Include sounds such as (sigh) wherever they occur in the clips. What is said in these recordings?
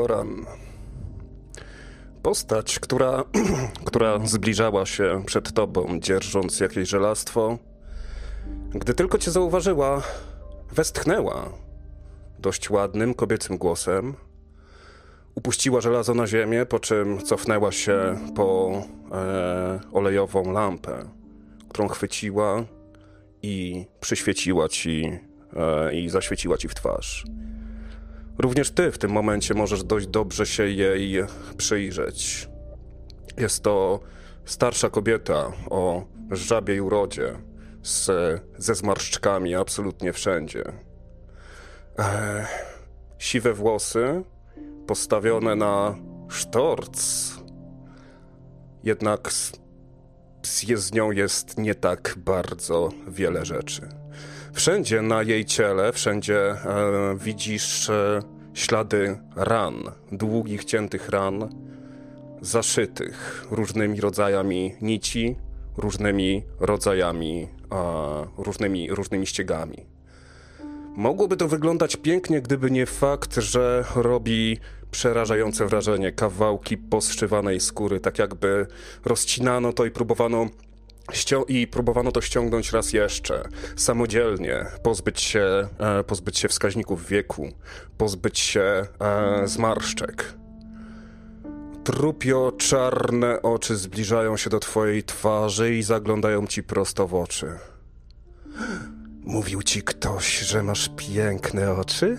Goran. Postać, która, (clears throat) która zbliżała się przed tobą, dzierżąc jakieś żelastwo, gdy tylko cię zauważyła, westchnęła dość ładnym, kobiecym głosem. Upuściła żelazo na ziemię, po czym cofnęła się po e, olejową lampę, którą chwyciła i przyświeciła ci e, i zaświeciła ci w twarz. Również ty w tym momencie możesz dość dobrze się jej przyjrzeć. Jest to starsza kobieta o żabiej urodzie, z, ze zmarszczkami absolutnie wszędzie. Eee, siwe włosy, postawione na sztorc. Jednak z, z nią jest nie tak bardzo wiele rzeczy. Wszędzie na jej ciele, wszędzie e, widzisz e, ślady ran, długich, ciętych ran, zaszytych różnymi rodzajami nici, różnymi rodzajami, różnymi, różnymi ściegami. Mogłoby to wyglądać pięknie, gdyby nie fakt, że robi przerażające wrażenie kawałki poszywanej skóry, tak jakby rozcinano to i próbowano Ścią I próbowano to ściągnąć raz jeszcze, samodzielnie, pozbyć się, e, pozbyć się wskaźników wieku, pozbyć się e, zmarszczek. Trupio czarne oczy zbliżają się do twojej twarzy i zaglądają ci prosto w oczy. Mówił ci ktoś, że masz piękne oczy?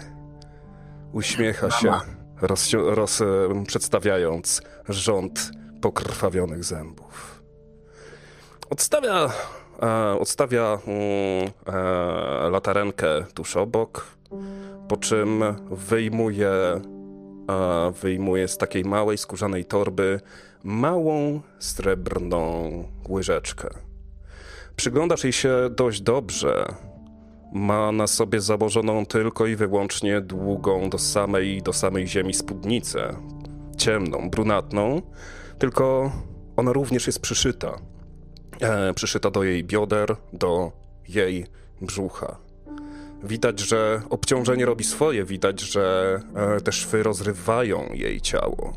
Uśmiecha się, roz, roz, przedstawiając rząd pokrwawionych zębów. Odstawia, e, odstawia mm, e, latarenkę tuż obok, po czym wyjmuje, e, wyjmuje z takiej małej skórzanej torby małą srebrną łyżeczkę. Przyglądasz jej się dość dobrze. Ma na sobie założoną tylko i wyłącznie długą do samej, do samej ziemi spódnicę. Ciemną, brunatną, tylko ona również jest przyszyta e, przyszyta do jej bioder, do jej brzucha. Widać, że obciążenie robi swoje, widać, że e, te szwy rozrywają jej ciało.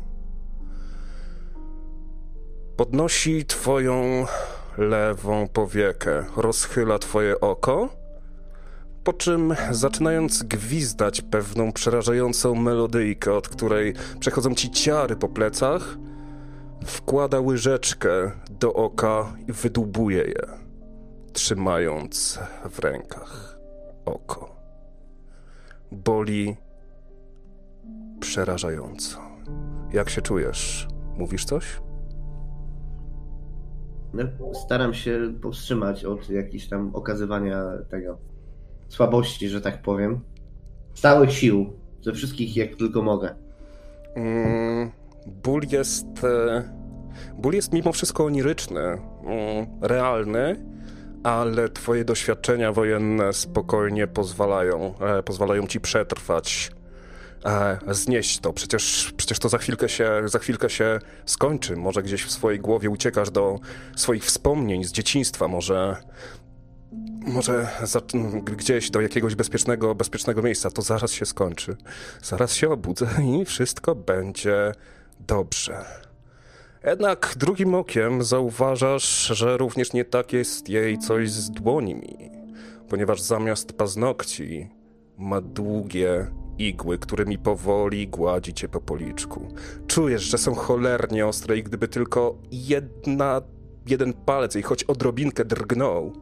Podnosi twoją lewą powiekę, rozchyla twoje oko, po czym zaczynając gwizdać pewną przerażającą melodyjkę, od której przechodzą ci ciary po plecach, Wkłada łyżeczkę do oka i wydłubuje je, trzymając w rękach oko. Boli przerażająco. Jak się czujesz? Mówisz coś? No, staram się powstrzymać od jakichś tam okazywania tego słabości, że tak powiem. Stałych sił, ze wszystkich jak tylko mogę. Mm, ból jest. E, ból jest mimo wszystko oniryczny, mm, realny, ale twoje doświadczenia wojenne spokojnie pozwalają, e, pozwalają ci przetrwać, e, znieść to. Przecież, przecież to za chwilkę, się, za chwilkę się skończy. Może gdzieś w swojej głowie uciekasz do swoich wspomnień z dzieciństwa, może może za, gdzieś do jakiegoś bezpiecznego, bezpiecznego miejsca, to zaraz się skończy. Zaraz się obudzę i wszystko będzie dobrze. Jednak drugim okiem zauważasz, że również nie tak jest jej coś z dłońmi, ponieważ zamiast paznokci ma długie igły, którymi powoli gładzi cię po policzku. Czujesz, że są cholernie ostre i gdyby tylko jedna, jeden palec jej choć odrobinkę drgnął,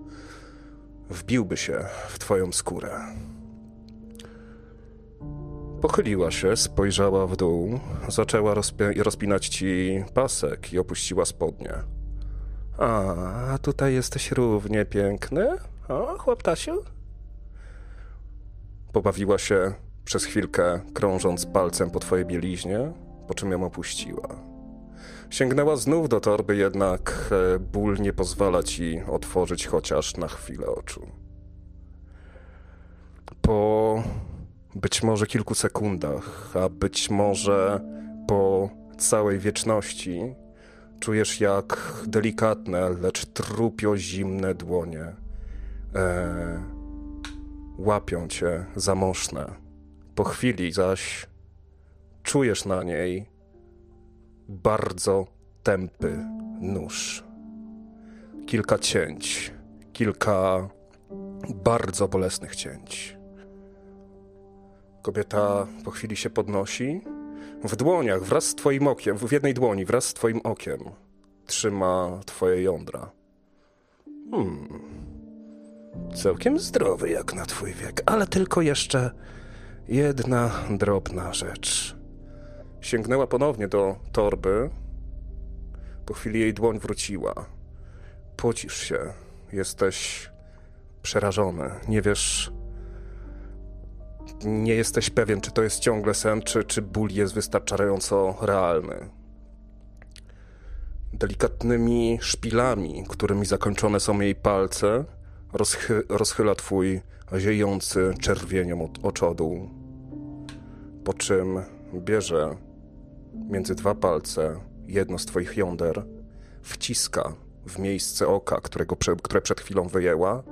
wbiłby się w twoją skórę. Pochyliła się, spojrzała w dół, zaczęła rozpinać ci pasek i opuściła spodnie. A, tutaj jesteś równie piękny? O, chłoptasiu? Pobawiła się przez chwilkę, krążąc palcem po twojej bieliźnie, po czym ją opuściła. Sięgnęła znów do torby, jednak e, ból nie pozwala ci otworzyć chociaż na chwilę oczu. Po być może kilku sekundach, a być może po całej wieczności, czujesz jak delikatne, lecz trupio zimne dłonie e, łapią cię za moszne. Po chwili zaś czujesz na niej bardzo tępy nóż. Kilka cięć, kilka bardzo bolesnych cięć. Kobieta po chwili się podnosi. W dłoniach, wraz z twoim okiem, w jednej dłoni, wraz z twoim okiem, trzyma twoje jądra. Hmm. Całkiem zdrowy jak na twój wiek, ale tylko jeszcze jedna drobna rzecz. Sięgnęła ponownie do torby. Po chwili jej dłoń wróciła. Pocisz się. Jesteś przerażony. Nie wiesz. Nie jesteś pewien, czy to jest ciągle sen, czy, czy ból jest wystarczająco realny. Delikatnymi szpilami, którymi zakończone są jej palce, rozchy rozchyla twój ziejący czerwienią oczodół. Po czym bierze między dwa palce jedno z twoich jąder, wciska w miejsce oka, którego, które przed chwilą wyjęła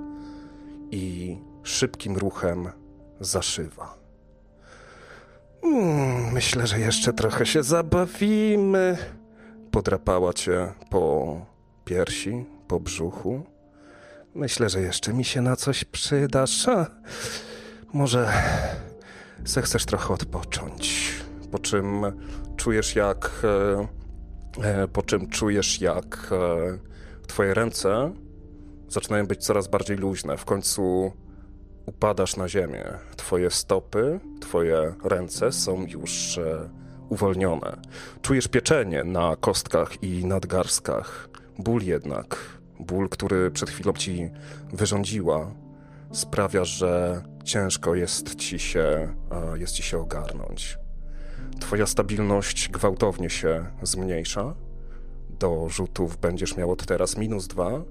i szybkim ruchem zaszywa. Mm, myślę, że jeszcze trochę się zabawimy. Podrapała cię po piersi, po brzuchu. Myślę, że jeszcze mi się na coś przydasz. A, może zechcesz trochę odpocząć. Po czym czujesz jak. E, e, po czym czujesz jak e, twoje ręce zaczynają być coraz bardziej luźne. W końcu upadasz na ziemię. Twoje stopy, twoje ręce są już uwolnione. Czujesz pieczenie na kostkach i nadgarstkach. Ból jednak, ból, który przed chwilą ci wyrządziła, sprawia, że ciężko jest ci się, jest ci się ogarnąć. Twoja stabilność gwałtownie się zmniejsza. Do rzutów będziesz miał od teraz minus dwa,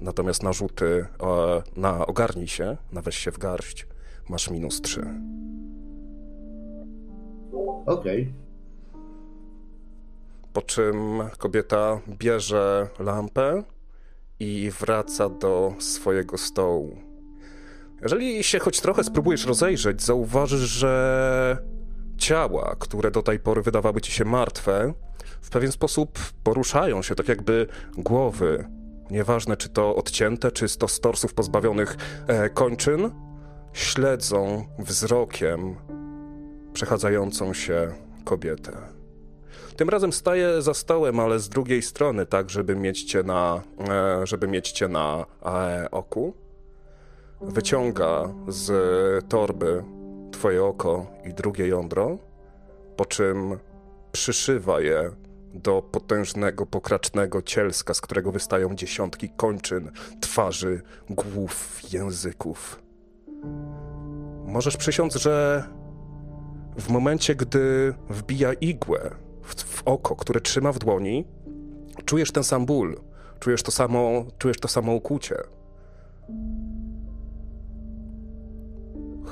natomiast na rzuty na ogarnij się, na weź się w garść, masz minus trzy. Okej. Okay. Po czym kobieta bierze lampę i wraca do swojego stołu. Jeżeli się choć trochę spróbujesz rozejrzeć, zauważysz, że ciała, które do tej pory wydawały ci się martwe, w pewien sposób poruszają się, tak jakby głowy, nieważne czy to odcięte, czy to z torsów pozbawionych e, kończyn, śledzą wzrokiem przechadzającą się kobietę. Tym razem staję za stołem, ale z drugiej strony, tak, żeby mieć cię na, e, żeby mieć cię na e, oku. Wyciąga z torby twoje oko i drugie jądro, po czym przyszywa je do potężnego, pokracznego cielska, z którego wystają dziesiątki kończyn, twarzy, głów, języków. Możesz przysiąc, że w momencie, gdy wbija igłę w, w, oko, które trzyma w dłoni, czujesz ten sam ból, czujesz to samo, czujesz to samo ukłucie.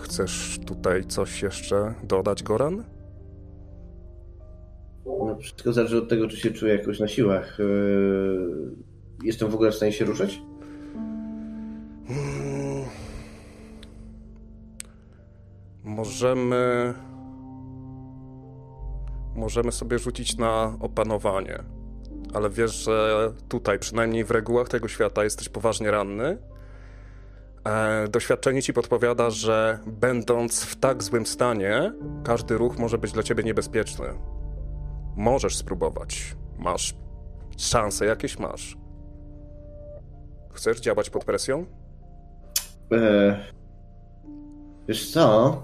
Chcesz tutaj coś jeszcze dodać, Goran? No, wszystko zależy od tego, czy się czuję jakoś na siłach. Yy, jestem w ogóle w stanie się ruszać? Hmm. Możemy. Możemy sobie rzucić na opanowanie. Ale wiesz, że tutaj, przynajmniej w regułach tego świata, jesteś poważnie ranny E, doświadczenie ci podpowiada, że będąc w tak złym stanie, każdy ruch może być dla ciebie niebezpieczny. Możesz spróbować. Masz szanse jakieś masz. Chcesz działać pod presją? Eee, wiesz co?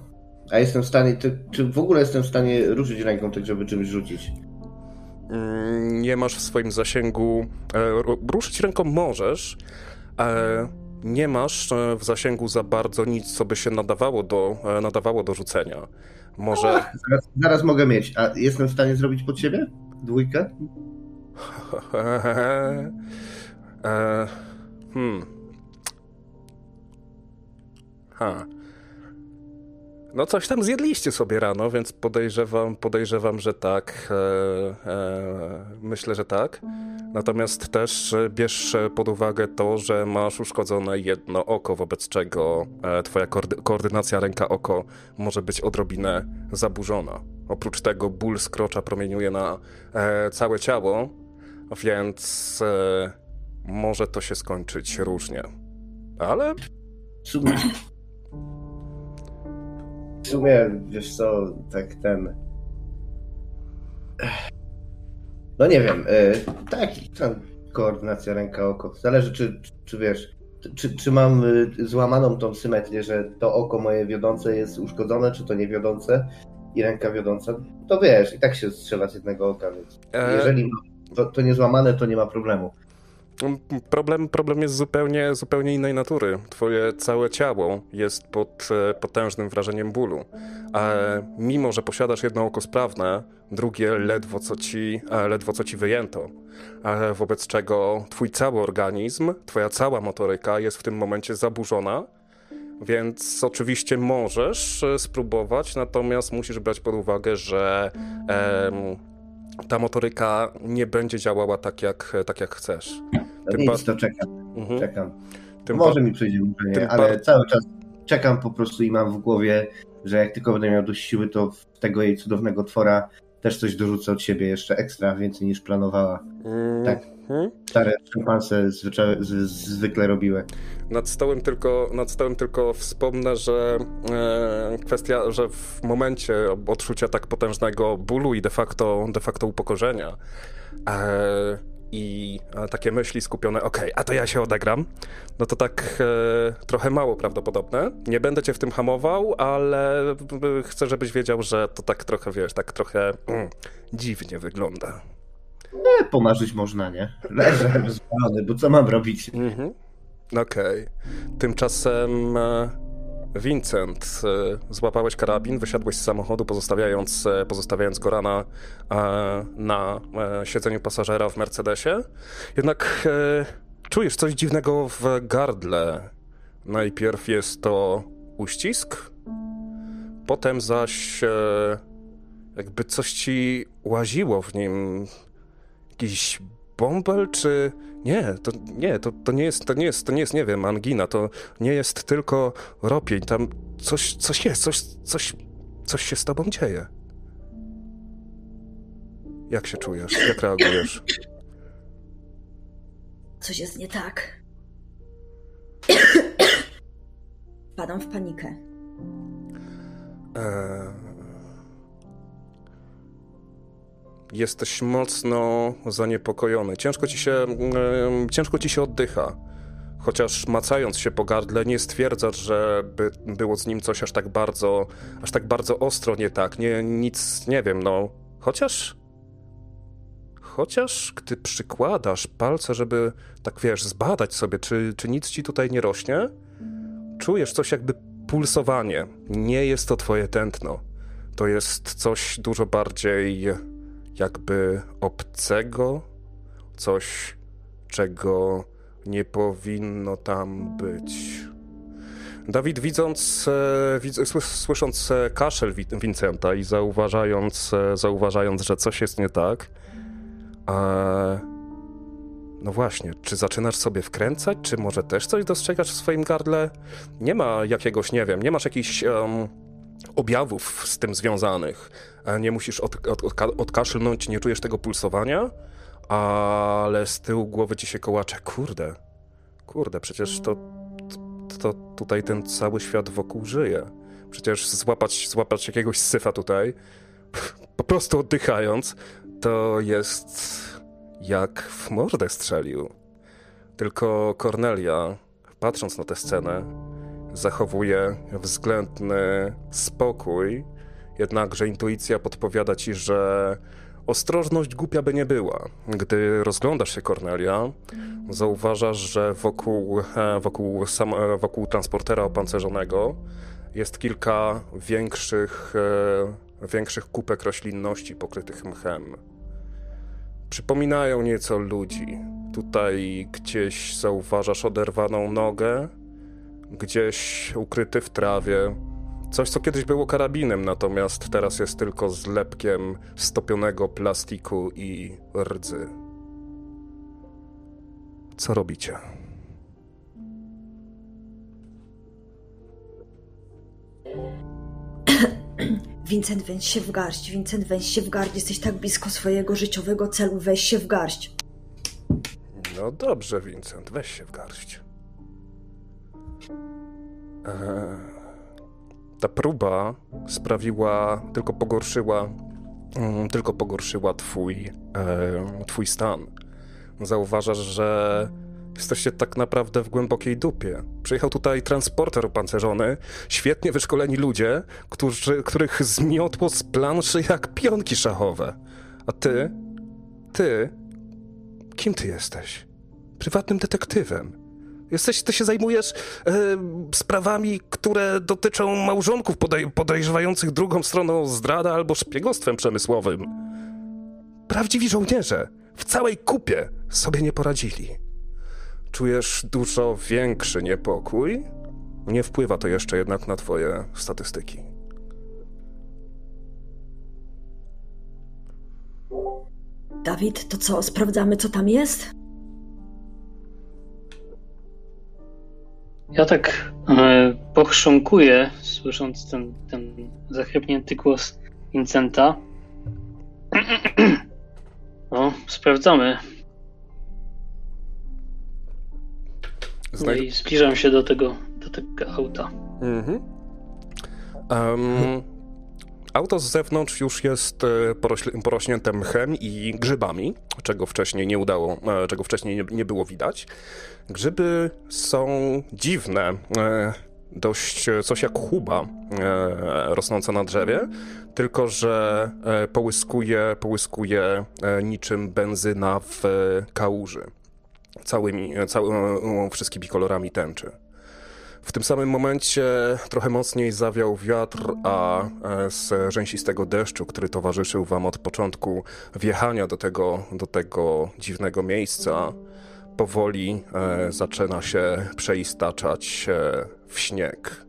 A jestem w stanie, ty, czy w ogóle jestem w stanie ruszyć ręką tak, żeby czymś rzucić? Mm, nie masz w swoim zasięgu. E, ruszyć ręką możesz. E, nie masz e, w zasięgu za bardzo nic, co by się nadawało do, e, nadawało do rzucenia. Może. zaraz, zaraz, mogę mieć. A jestem w stanie zrobić pod siebie? Dwójkę? (laughs) e, hmm. Ha. No coś tam zjedliście sobie rano, więc podejrzewam, podejrzewam że tak. E, e, myślę, że tak. Natomiast też e, bierz pod uwagę to, że masz uszkodzone jedno oko, wobec czego e, twoja koordy koordynacja ręka-oko może być odrobinę zaburzona. Oprócz tego ból skrocza promieniuje na e, całe ciało, więc e, może to się skończyć różnie. Ale sumie, w sumie wiesz co, tak ten. No nie wiem, y, tak, tam koordynacja ręka-oko. Zależy, czy, czy, czy wiesz, czy, czy mam y, złamaną tą symetrię, że to oko moje wiodące jest uszkodzone, czy to nie wiodące i ręka wiodąca. To wiesz, i tak się strzela z jednego oka, więc e, jeżeli ma, to, to nie złamane, to nie ma problemu. Problem, problem jest zupełnie, zupełnie innej natury. Twoje całe ciało jest pod e, potężnym wrażeniem bólu. A mimo, że posiadasz jedno oko sprawne, drugie ledwo co ci, e, ledwo co ci wyjęto. Wobec czego twój cały organizm, twoja cała motoryka jest w tym momencie zaburzona. Więc oczywiście możesz e, spróbować, natomiast musisz brać pod uwagę, że em, ta motoryka nie będzie działała tak, jak, tak jak chcesz. Tym nic, to czekam, Mhm. czekam. Tym Może mi przyjdzie tym ale bar- cały czas czekam po prostu i mam w głowie, że jak tylko będę miał dość siły, to w tego jej cudownego twora też coś dorzucę od siebie jeszcze ekstra, więcej niż planowała. tak. Mhm. Stare szympanse zwykle robiły. Nad stołem tylko, nad stołem tylko wspomnę, że e, kwestia, że w momencie odczucia tak potężnego bólu i de facto, de facto upokorzenia e, i e, takie myśli skupione, okej, a to ja się odegram, no to tak e, trochę mało prawdopodobne. Nie będę cię w tym hamował, ale b- b- chcę, żebyś wiedział, że to tak trochę, wiesz, tak trochę mm, dziwnie wygląda. E, pomarzyć można, nie? Leżę rozwalony, (laughs) bo co mam robić? Mhm. Okej. Tymczasem e, Vincent, e, złapałeś karabin, wysiadłeś z samochodu, pozostawiając, e, pozostawiając go rana e, na siedzeniu pasażera w Mercedesie. Jednak czujesz coś dziwnego w gardle. Najpierw jest to uścisk, potem zaś jakby coś ci łaziło w nim. Jakiś bąbel, czy... Nie, to nie, to, to nie jest, to nie jest, to nie jest, nie wiem, angina, to nie jest tylko ropień, tam coś, coś jest, coś, coś, coś się z tobą dzieje. Jak się czujesz? Jak reagujesz? Coś jest nie tak. (coughs) Wpadam w panikę. Eee... Jesteś mocno zaniepokojony. Ciężko ci się, em, ciężko ci się oddycha. Chociaż macając się po gardle, nie stwierdzasz, że by było z nim coś aż tak bardzo, aż tak bardzo ostro nie tak. Nie, nic, nie wiem, no. Chociaż... Chociaż gdy przykładasz palce, żeby, tak wiesz, zbadać sobie, czy, czy nic ci tutaj nie rośnie, czujesz coś jakby pulsowanie. Nie jest to twoje tętno. To jest coś dużo bardziej jakby obcego, coś, czego nie powinno tam być. Dawid, widząc, e, słysząc e, kaszel Wi- Vincenta i zauważając, e, zauważając, że coś jest nie tak, no właśnie, czy zaczynasz sobie wkręcać, czy może też coś dostrzegasz w swoim gardle? Nie ma jakiegoś, nie wiem, nie masz jakichś em, objawów z tym związanych. Nie musisz od, od, odka- odkaszlnąć, nie czujesz tego pulsowania, ale z tyłu głowy ci się kołacze. Kurde, kurde, przecież to, to, to tutaj ten cały świat wokół żyje. Przecież złapać, złapać jakiegoś syfa tutaj, po prostu oddychając, to jest jak w mordę strzelił. Tylko Cornelia, patrząc na tę scenę, zachowuje względny spokój, jednakże intuicja podpowiada ci, że ostrożność głupia by nie była. Gdy rozglądasz się, Cornelia, zauważasz, że wokół, e, wokół, sam, e, wokół transportera opancerzonego jest kilka większych, e, większych kupek roślinności pokrytych mchem. Przypominają nieco ludzi. Tutaj gdzieś zauważasz oderwaną nogę, gdzieś ukryty w trawie Coś, co kiedyś było karabinem, natomiast teraz jest tylko zlepkiem stopionego plastiku i rdzy. Co robicie? Vincent, weź się w garść. Vincent, weź się w garść. Jesteś tak blisko swojego życiowego celu. Weź się w garść. No dobrze, Vincent, weź się w garść. Eee, ta próba sprawiła, tylko pogorszyła, mm, tylko pogorszyła twój, e, twój stan. Zauważasz, że jesteście tak naprawdę w głębokiej dupie. Przyjechał tutaj transporter opancerzony, świetnie wyszkoleni ludzie, którzy, których zmiotło z planszy jak pionki szachowe. A ty, ty, kim ty jesteś? Prywatnym detektywem. Jesteś, ty się zajmujesz e, sprawami, które dotyczą małżonków podej podejrzewających drugą stroną zdrada albo szpiegostwem przemysłowym. Prawdziwi żołnierze w całej kupie sobie nie poradzili. Czujesz dużo większy niepokój? Nie wpływa to jeszcze jednak na twoje statystyki. Dawid, to co? Sprawdzamy, co tam jest? Ja tak e, pochrząkuję, słysząc ten, ten zachrypnięty głos Vincenta. (clears throat) No, sprawdzamy. No Znaj- i zbliżam się do tego, do tego auta. Mhm. Em, auto z zewnątrz już jest e, porośnięte mchem i grzybami, czego wcześniej nie udało, e, czego wcześniej nie, było widać. Grzyby są dziwne, e, dość coś jak chuba rosnąca na drzewie, tylko że połyskuje, połyskuje niczym benzyna w kałuży. Całymi, cały, e, wszystkimi kolorami tęczy. W tym samym momencie trochę mocniej zawiał wiatr, a e, z rzęsistego deszczu, który towarzyszył wam od początku wjechania do tego, do tego dziwnego miejsca, powoli e, zaczyna się przeistaczać w śnieg.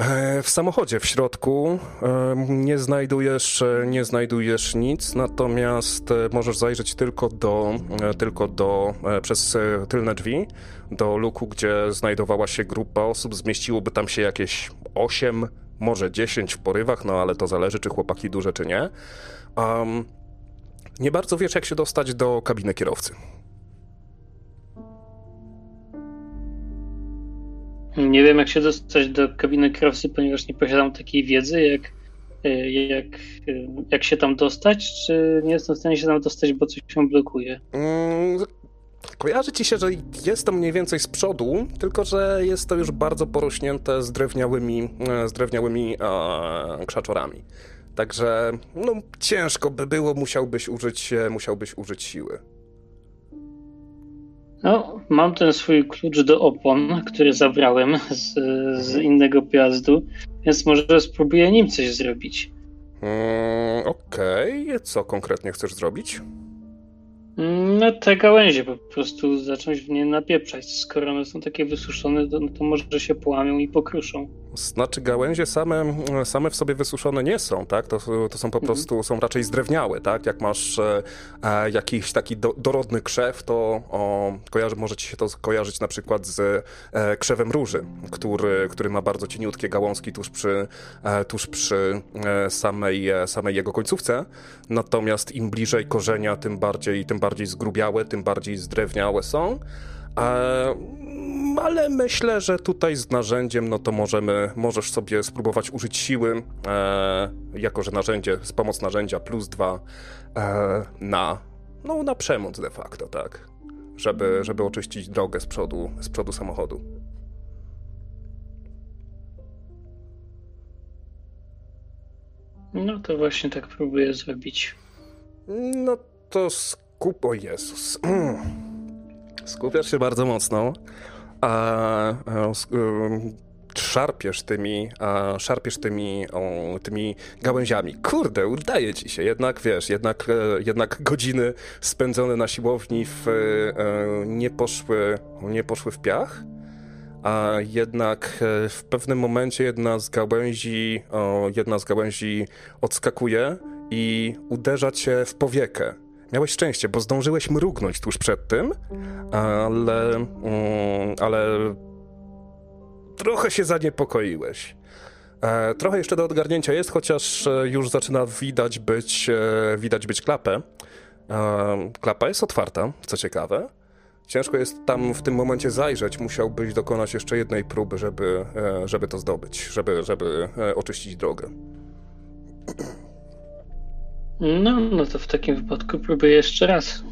E, W samochodzie w środku e, nie znajdujesz, e, nie znajdujesz nic, natomiast możesz zajrzeć tylko do, tylko do przez tylne drzwi, do luku, gdzie znajdowała się grupa osób. Zmieściłoby tam się jakieś 8, może 10 w porywach, no ale to zależy, czy chłopaki duże, czy nie. Um, nie bardzo wiesz, jak się dostać do kabiny kierowcy. Nie wiem, jak się dostać do kabiny kierowcy, ponieważ nie posiadam takiej wiedzy, jak, e, jak, e, jak się tam dostać, czy nie jestem w stanie się tam dostać, bo coś się blokuje. Mm, kojarzy ci się, że jest to mniej więcej z przodu, tylko że jest to już bardzo porośnięte z drewniałymi, e, z drewniałymi e, krzaczorami. Także no, ciężko by było, musiałbyś użyć, musiałbyś użyć siły. No, mam ten swój klucz do opon, który zabrałem z, z innego pojazdu, więc może spróbuję nim coś zrobić. Mm, Okej, co konkretnie chcesz zrobić? No, te gałęzie po prostu zacząć w nie napieprzać. Skoro one są takie wysuszone, to, to może się połamią i pokruszą. Znaczy gałęzie same, same w sobie wysuszone nie są, tak? To, to są po prostu, są raczej zdrewniałe, tak? Jak masz e, e, jakiś taki do, dorodny krzew, to o, kojarzy, może ci się to kojarzyć na przykład z e, krzewem róży, który, który ma bardzo cieniutkie gałązki tuż przy, e, tuż przy e, samej, e, samej jego końcówce. Natomiast im bliżej korzenia, tym bardziej, tym bardziej zgrubiałe, tym bardziej zdrewniałe są. E, ale myślę, że tutaj z narzędziem, no to możemy, możesz sobie spróbować użyć siły, e, jako że narzędzie, z pomoc narzędzia plus dwa e, na, no, na przemoc de facto, tak? Żeby, żeby oczyścić drogę z przodu, z przodu samochodu. No to właśnie tak próbuję zrobić. No to skup... O Jezus. (clears throat) Skupiasz się bardzo mocno, a, szarpiesz tymi, a, szarpiesz tymi, o, tymi gałęziami. Kurde, udaje ci się, jednak wiesz, jednak, e, jednak godziny spędzone na siłowni w, e, nie, poszły, nie poszły w piach. a jednak e, w pewnym momencie jedna z gałęzi, o, jedna z gałęzi odskakuje i uderza cię w powiekę. Miałeś szczęście, bo zdążyłeś mrugnąć tuż przed tym, ale, mm, ale trochę się zaniepokoiłeś. E, trochę jeszcze do odgarnięcia jest, chociaż e, już zaczyna widać być, e, widać być klapę. E, klapa jest otwarta, co ciekawe. Ciężko jest tam w tym momencie zajrzeć. Musiałbyś dokonać jeszcze jednej próby, żeby, e, żeby to zdobyć, żeby, żeby e, oczyścić drogę. No, no to w takim wypadku próbuję jeszcze raz.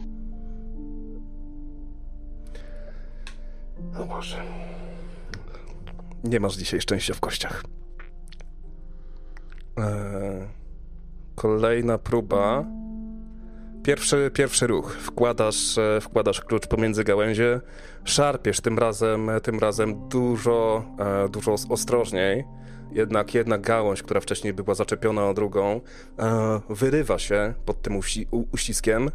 O Boże. Nie masz dzisiaj szczęścia w kościach. Eee, kolejna próba. Pierwszy, pierwszy ruch. Wkładasz, e, wkładasz klucz pomiędzy gałęzie. Szarpiesz tym razem, tym razem dużo, e, dużo os- ostrożniej. Jednak jedna gałąź, która wcześniej była zaczepiona o drugą, e, wyrywa się pod tym uści- u- uściskiem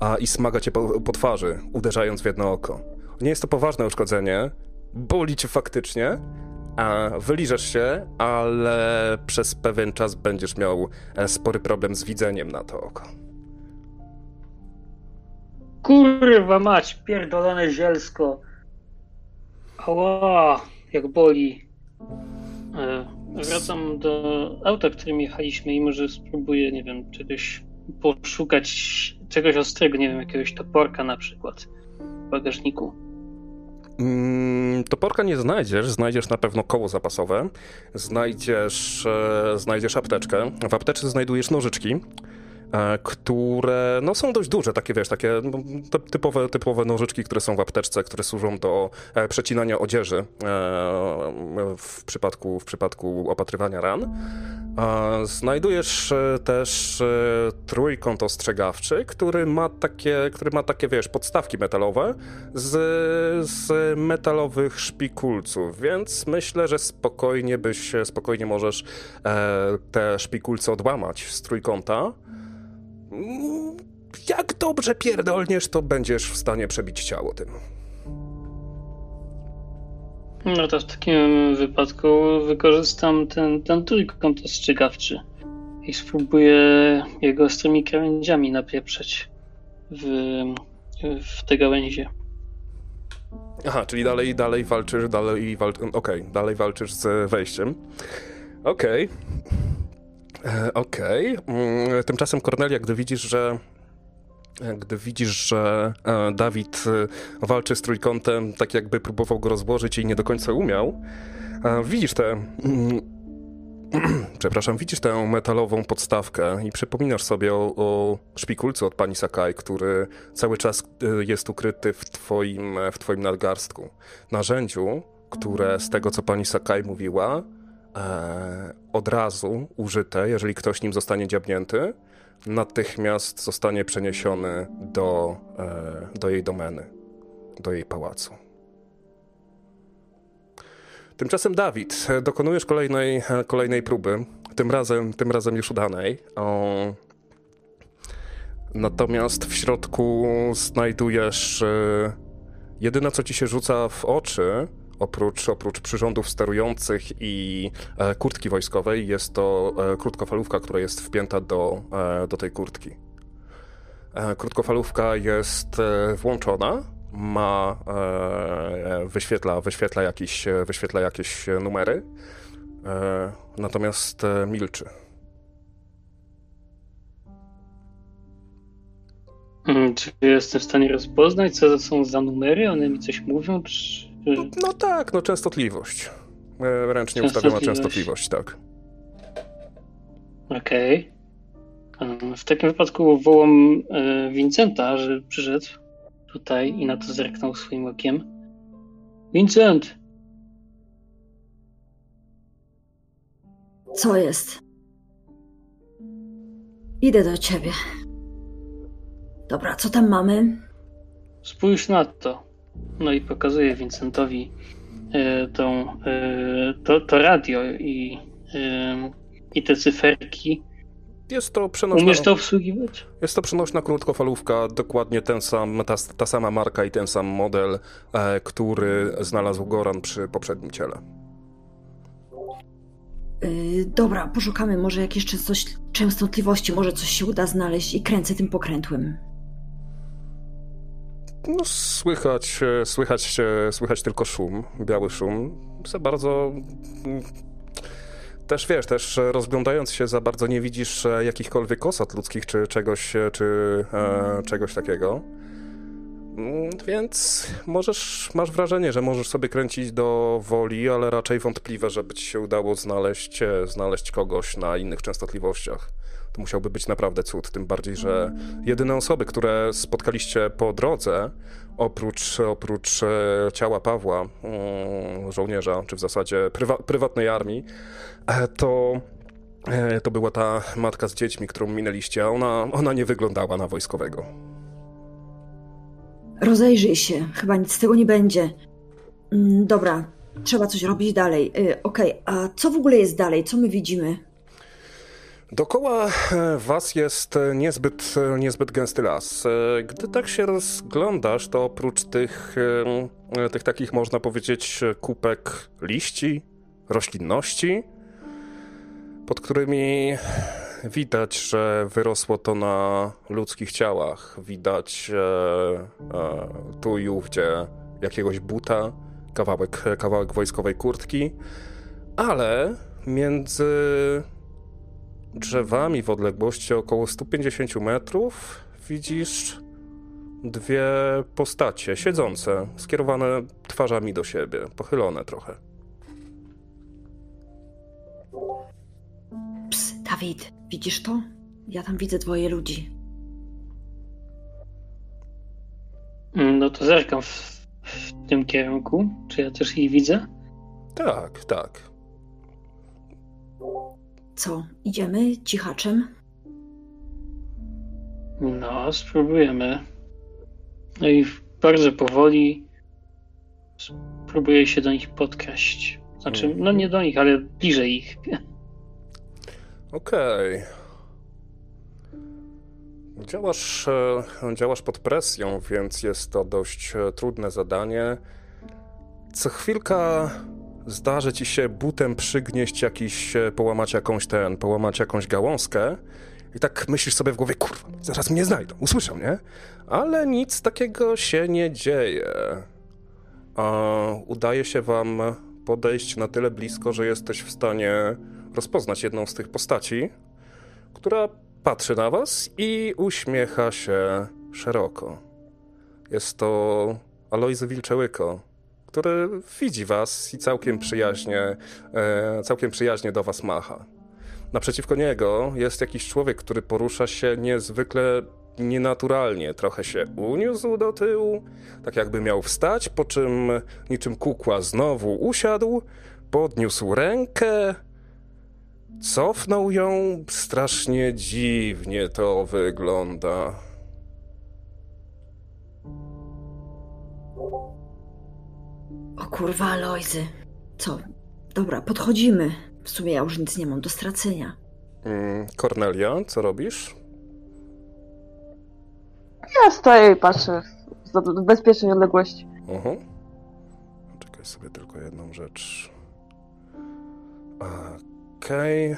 a, i smaga cię po, po twarzy, uderzając w jedno oko. Nie jest to poważne uszkodzenie, boli cię faktycznie, a wyliżesz się, ale przez pewien czas będziesz miał e, spory problem z widzeniem na to oko. Kurwa mać, pierdolone zielsko. Ała, jak boli. E, wracam do auta, którym jechaliśmy i może spróbuję, nie wiem, czegoś poszukać, czegoś ostrego, nie wiem, jakiegoś toporka na przykład w bagażniku. Mm, toporka nie znajdziesz, znajdziesz na pewno koło zapasowe, znajdziesz, e, znajdziesz apteczkę. W apteczce znajdujesz nożyczki, które no, są dość duże, takie wiesz, takie no, ty- typowe, typowe nożyczki, które są w apteczce, które służą do e, przecinania odzieży e, w, przypadku, w przypadku opatrywania ran. Znajdujesz e, też e, trójkąt ostrzegawczy, który ma takie, który ma takie, wiesz, podstawki metalowe z, z metalowych szpikulców, więc myślę, że spokojnie byś, spokojnie możesz e, te szpikulce odłamać z trójkąta. Jak dobrze pierdolniesz, to będziesz w stanie przebić ciało tym. No to w takim wypadku wykorzystam ten, ten trójkąt ostrzegawczy i spróbuję jego ostrymi krawędziami napieprzeć w, w te gałęzie. Aha, czyli dalej, dalej walczysz, dalej wal... Okej, dalej walczysz z wejściem. Okej. E, Okej. Mm, Tymczasem Kornelia, gdy widzisz, że gdy widzisz, że e, Dawid e, walczy z trójkątem, tak jakby próbował go rozłożyć i nie do końca umiał, e, widzisz tę mm, (clears throat) przepraszam, widzisz tę metalową podstawkę i przypominasz sobie o, o szpikulcu od pani Sakai, który cały czas e, jest ukryty w twoim, w twoim nadgarstku. Narzędziu, które z tego, co pani Sakai mówiła, e, od razu użyte, jeżeli ktoś nim zostanie dziabnięty, natychmiast zostanie przeniesiony do, e, do jej domeny, do jej pałacu. Tymczasem Dawid, e, dokonujesz kolejnej, e, kolejnej próby, tym razem, tym razem już udanej. O, natomiast w środku znajdujesz e, jedyne, co ci się rzuca w oczy, oprócz, oprócz przyrządów sterujących i e, kurtki wojskowej, jest to e, krótkofalówka, która jest wpięta do, e, do tej kurtki. Krótkofalówka jest włączona, ma, wyświetla, wyświetla, jakieś, wyświetla jakieś numery, natomiast milczy. Mm, Czy jestem w stanie rozpoznać, co to są za numery? One mi coś mówią? Czy... No tak, no częstotliwość. E, Ręcznie ustawiona Częstotliwość. tak. Okej. Um, W takim wypadku wołam e, Vincenta, że przyszedł tutaj i na to zerknął swoim okiem. Vincent! Co jest? Idę do ciebie. Dobra, co tam mamy? Spójrz na to. No i pokazuje Vincentowi e, tą, e, to, to radio i, e, i te cyferki. jest to przenośna, Umiesz to obsługiwać? jest to przenośna krótkofalówka, dokładnie ten sam, ta, ta sama marka i ten sam model, e, który znalazł Goran przy poprzednim ciele. Yy, dobra, poszukamy może coś częstotliwości, może coś się uda znaleźć i kręcę tym pokrętłem. No, słychać, e, słychać, słychać tylko szum, biały szum. Za bardzo. mm, Też wiesz, też rozglądając się za bardzo nie widzisz e, jakichkolwiek osad ludzkich czy czegoś, e, czy e, czegoś takiego. Mm, Więc możesz, masz wrażenie, że możesz sobie kręcić do woli, ale raczej wątpliwe, żeby ci się udało znaleźć, e, znaleźć kogoś na innych częstotliwościach. To musiałby być naprawdę cud, tym bardziej, że jedyne osoby, które spotkaliście po drodze, oprócz, oprócz e, ciała Pawła, mm, żołnierza, czy w zasadzie prywa, prywatnej armii, e, to, to była ta matka z dziećmi, którą minęliście, a ona, ona nie wyglądała na wojskowego. Rozejrzyj się, chyba nic z tego nie będzie. Mm, dobra, trzeba coś robić dalej. Yy, Okej, a co w ogóle jest dalej? Co my widzimy? Dookoła e, was jest e, niezbyt, e, niezbyt gęsty las. Gdy tak się rozglądasz, to oprócz tych, tych takich, można powiedzieć, kupek liści, roślinności, pod którymi widać, że wyrosło to na ludzkich ciałach. Widać e, e, tu i ówdzie jakiegoś buta, kawałek, kawałek wojskowej kurtki, ale między drzewami w odległości około 150 metrów widzisz dwie postacie siedzące, skierowane twarzami do siebie, pochylone trochę. Ps, Dawid, widzisz to? Ja tam widzę dwoje ludzi. Mm, No to zerkam w, w tym kierunku. Czy ja też ich widzę? Tak, tak. Co, idziemy cichaczem? No, spróbujemy. No i bardzo powoli spróbuję się do nich podkraść. Znaczy, no nie do nich, ale bliżej ich. (laughs) Okej. Działasz, e, działasz pod presją, więc jest to dość e, trudne zadanie. Co chwilka zdarzy ci się butem przygnieść jakiś, e, połamać jakąś ten, połamać jakąś gałązkę i tak myślisz sobie w głowie, kurwa, zaraz mnie znajdą, usłyszą, nie? Ale nic takiego się nie dzieje. A udaje się wam podejść na tyle blisko, że jesteś w stanie rozpoznać jedną z tych postaci, która patrzy na was i uśmiecha się szeroko. Jest to Alojzy Wilczełyko, który widzi was i całkiem przyjaźnie, e, całkiem przyjaźnie do was macha. Naprzeciwko niego jest jakiś człowiek, który porusza się niezwykle nienaturalnie. Trochę się uniósł do tyłu, tak jakby miał wstać, po czym niczym kukła znowu usiadł, podniósł rękę, cofnął ją. Strasznie dziwnie to wygląda. O kurwa, Lojzy. Co? Dobra, podchodzimy. W sumie ja już nic nie mam do stracenia. Mm, Kornelia, co robisz? Ja stoję i patrzę w- bezpiecznej odległości. Mhm. Czekaj sobie tylko jedną rzecz. Okej.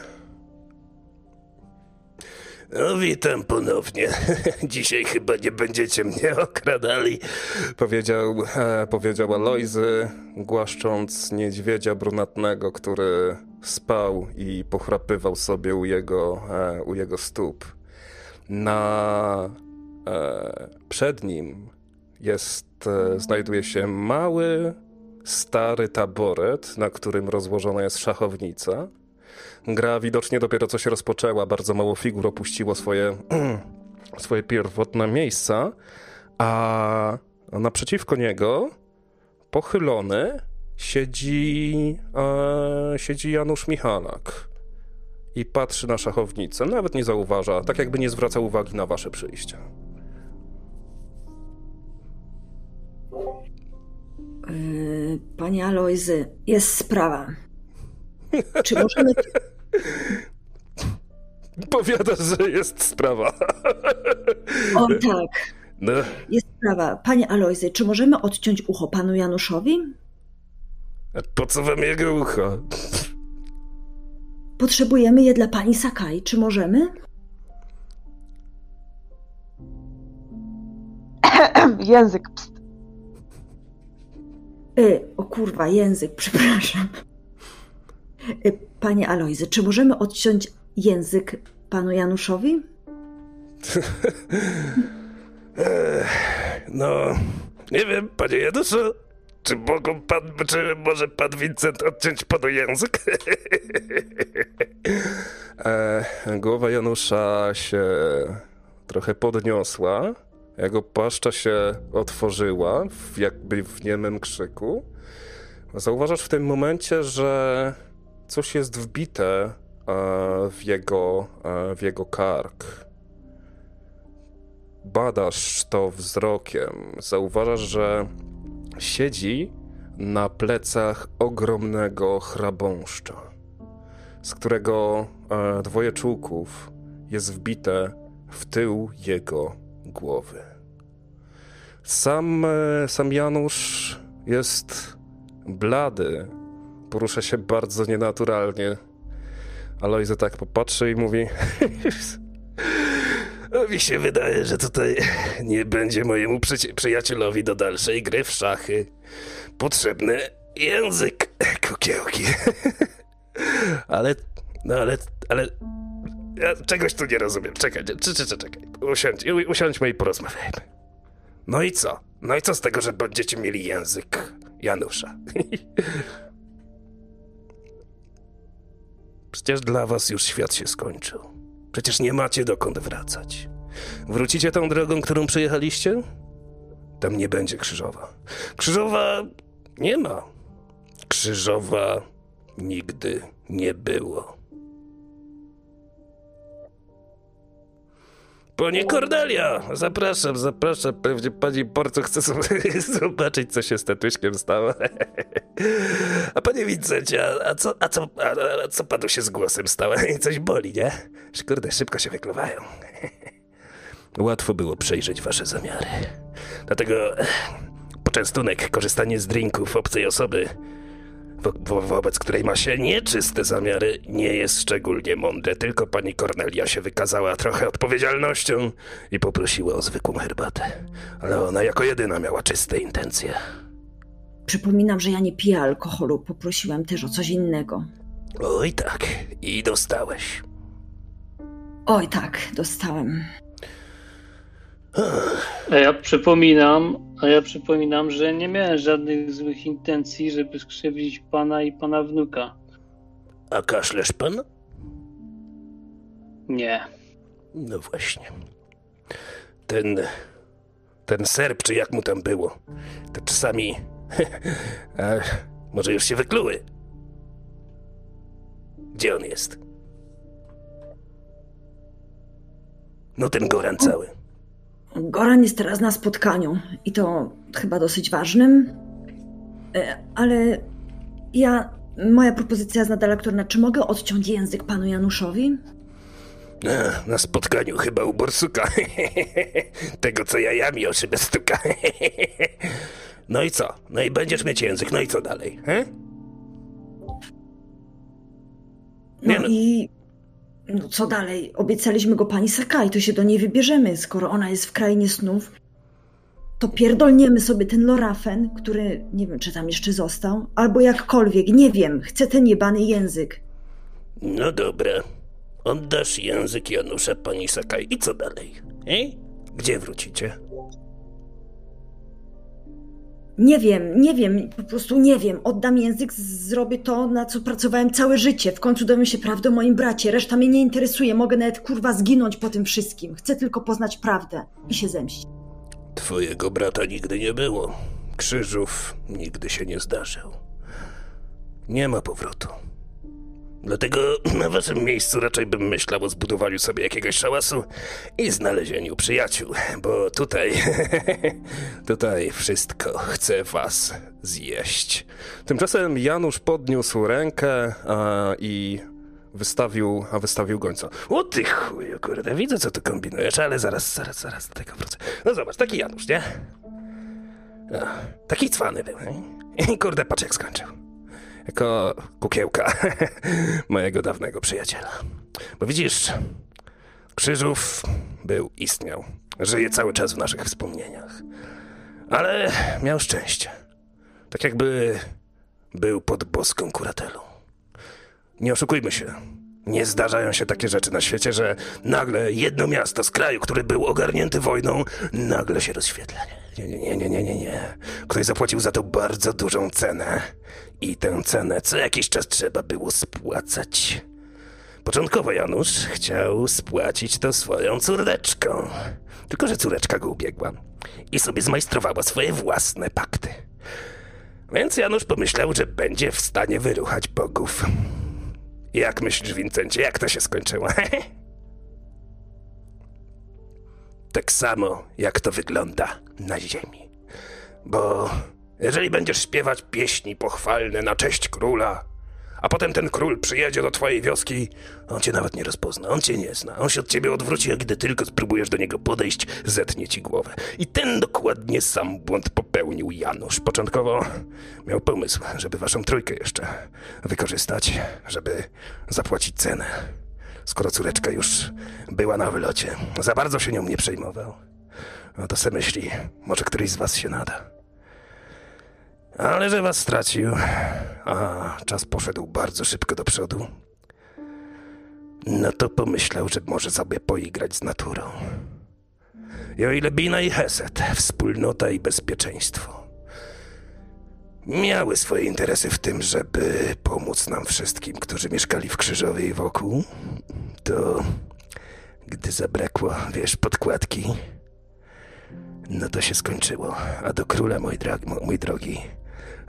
No, witam ponownie. (laughs) Dzisiaj chyba nie będziecie mnie okradali. Powiedział, e, powiedział Alojzy, głaszcząc niedźwiedzia brunatnego, który spał i pochrapywał sobie u jego, e, u jego stóp. Na e, przed nim jest, e, znajduje się mały, stary taboret, na którym rozłożona jest szachownica. Gra widocznie dopiero co się rozpoczęła, bardzo mało figur opuściło swoje, (clears throat) swoje pierwotne miejsca, a naprzeciwko niego, pochylony, siedzi, e, siedzi Janusz Michalak i patrzy na szachownicę. Nawet nie zauważa, tak jakby nie zwraca uwagi na wasze przyjście. Yy, panie Alojzy, jest sprawa. Czy możemy... Powiada, że jest sprawa. O tak, No, jest sprawa. Panie Alojzy, czy możemy odciąć ucho panu Januszowi? a po co wam jego ucho? Potrzebujemy je dla pani Sakai. Czy możemy? (clears throat) Język. Pst. Y, o kurwa, język, (laughs) przepraszam. Y, panie Alojzy, czy możemy odciąć język panu Januszowi? (laughs) No, nie wiem, panie Januszu, czy mogą pan, czy może pan Vincent odciąć panu język? (laughs) e, głowa Janusza się trochę podniosła, jego paszcza się otworzyła, jakby w niemym krzyku. Zauważasz w tym momencie, że coś jest wbite e, w jego, e, w jego kark badasz to wzrokiem, zauważasz, że siedzi na plecach ogromnego chrabąszcza, z którego e, dwoje czółków jest wbite w tył jego głowy. Sam, sam Janusz jest blady, porusza się bardzo nienaturalnie. Alojzy tak popatrzy i mówi... Mi się wydaje, że tutaj nie będzie mojemu przyci- przyjacielowi do dalszej gry w szachy potrzebny język kukiełki. (laughs) ale, no ale, ale ja czegoś tu nie rozumiem. Czekaj, czekaj, czekaj, czekaj. Usiądź, usiądźmy i porozmawiajmy. No i co? No i co z tego, że będziecie mieli język Janusza? (laughs) Przecież dla was już świat się skończył. Przecież nie macie dokąd wracać. Wrócicie tą drogą, którą przyjechaliście? Tam nie będzie krzyżowa. Krzyżowa nie ma. Krzyżowa nigdy nie było. Pani Cordelia, zapraszam, zapraszam. Pewnie pani Porco chce (laughs) zobaczyć, co się z tatuśkiem stało. (laughs) A panie Vincencie, a, a, co, a, co, a, a co panu się z głosem stało? (laughs) Coś boli, nie? Kurde, szybko się wykluwają. Łatwo było przejrzeć wasze zamiary. Dlatego eh, poczęstunek, korzystanie z drinków obcej osoby, wo wo wobec której ma się nieczyste zamiary, nie jest szczególnie mądre. Tylko pani Cornelia się wykazała trochę odpowiedzialnością i poprosiła o zwykłą herbatę. Ale ona jako jedyna miała czyste intencje. Przypominam, że ja nie piję alkoholu. Poprosiłem też o coś innego. Oj tak, i dostałeś. Oj tak, dostałem. A ja przypominam, a ja przypominam, że nie miałem żadnych złych intencji, żeby skrzywdzić pana i pana wnuka. A kaszlesz pan? Nie. No właśnie. Ten. Ten serb, czy jak mu tam było, to czasami. (laughs) A, może już się wykluły. Gdzie on jest? No ten Goran cały. Goran jest teraz na spotkaniu i to chyba dosyć ważnym. E, Ale ja, moja propozycja jest nadal aktorna. Czy mogę odciąć język panu Januszowi? A, na spotkaniu chyba u Borsuka. (laughs) Tego, co jajami o szybę stuka. (laughs) No i co? No i będziesz mieć język, no i co dalej? He? No no. i no co dalej? Obiecaliśmy go pani Sakai, to się do niej wybierzemy. Skoro ona jest w krainie snów, to pierdolniemy sobie ten Lorafen, który nie wiem, czy tam jeszcze został, albo jakkolwiek, nie wiem, chcę ten jebany język. No dobra. Oddasz język Janusza pani Sakai. I co dalej? E? Gdzie wrócicie? Nie wiem, nie wiem, po prostu nie wiem. Oddam język, zrobię to, na co pracowałem całe życie. W końcu dowiem się prawdy o moim bracie. Reszta mnie nie interesuje. Mogę nawet kurwa zginąć po tym wszystkim. Chcę tylko poznać prawdę i się zemścić. Twojego brata nigdy nie było. Krzyżów nigdy się nie zdarzył. Nie ma powrotu. Dlatego (clears throat) na waszym miejscu raczej bym myślał o zbudowaniu sobie jakiegoś szałasu i znalezieniu przyjaciół, bo tutaj, (laughs) tutaj wszystko chce was zjeść. Tymczasem Janusz podniósł rękę a, i wystawił, a wystawił gońca. O ty chuju, kurde, widzę co tu kombinujesz, ale zaraz, zaraz, zaraz do tego wrócę. No zobacz, taki Janusz, nie? Ach, taki cwany był, nie? I kurde, patrz jak skończył. Jako kukiełka (laughs) mojego dawnego przyjaciela. Bo widzisz, Krzyżów był, istniał. Żyje cały czas w naszych wspomnieniach. Ale miał szczęście. Tak jakby był pod boską kuratelą. Nie oszukujmy się. Nie zdarzają się takie rzeczy na świecie, że nagle jedno miasto z kraju, który był ogarnięty wojną, nagle się rozświetla. Nie, nie, nie, nie, nie, nie. Ktoś zapłacił za to bardzo dużą cenę. I tę cenę co jakiś czas trzeba było spłacać. Początkowo Janusz chciał spłacić to swoją córeczką. Tylko, że córeczka go ubiegła i sobie zmajstrowała swoje własne pakty. Więc Janusz pomyślał, że będzie w stanie wyruchać bogów. Jak myślisz, Wincencie, jak to się skończyło? (laughs) tak samo, jak to wygląda na ziemi. Bo jeżeli będziesz śpiewać pieśni pochwalne na cześć króla, a potem ten król przyjedzie do twojej wioski, on cię nawet nie rozpozna, on cię nie zna, on się od ciebie odwróci, a gdy tylko spróbujesz do niego podejść, zetnie ci głowę. I ten dokładnie sam błąd popełnił Janusz. Początkowo miał pomysł, żeby waszą trójkę jeszcze wykorzystać, żeby zapłacić cenę. Skoro córeczka już była na wylocie, za bardzo się nią nie przejmował. No to se myśli, może któryś z was się nada. Ale że was stracił, a czas poszedł bardzo szybko do przodu, no to pomyślał, że może sobie poigrać z naturą. I o ile Bina i Heset, wspólnota i bezpieczeństwo, miały swoje interesy w tym, żeby pomóc nam wszystkim, którzy mieszkali w Krzyżowie i wokół, to gdy zabrakło, wiesz, podkładki, no to się skończyło. A do króla, mój, drag, mój drogi,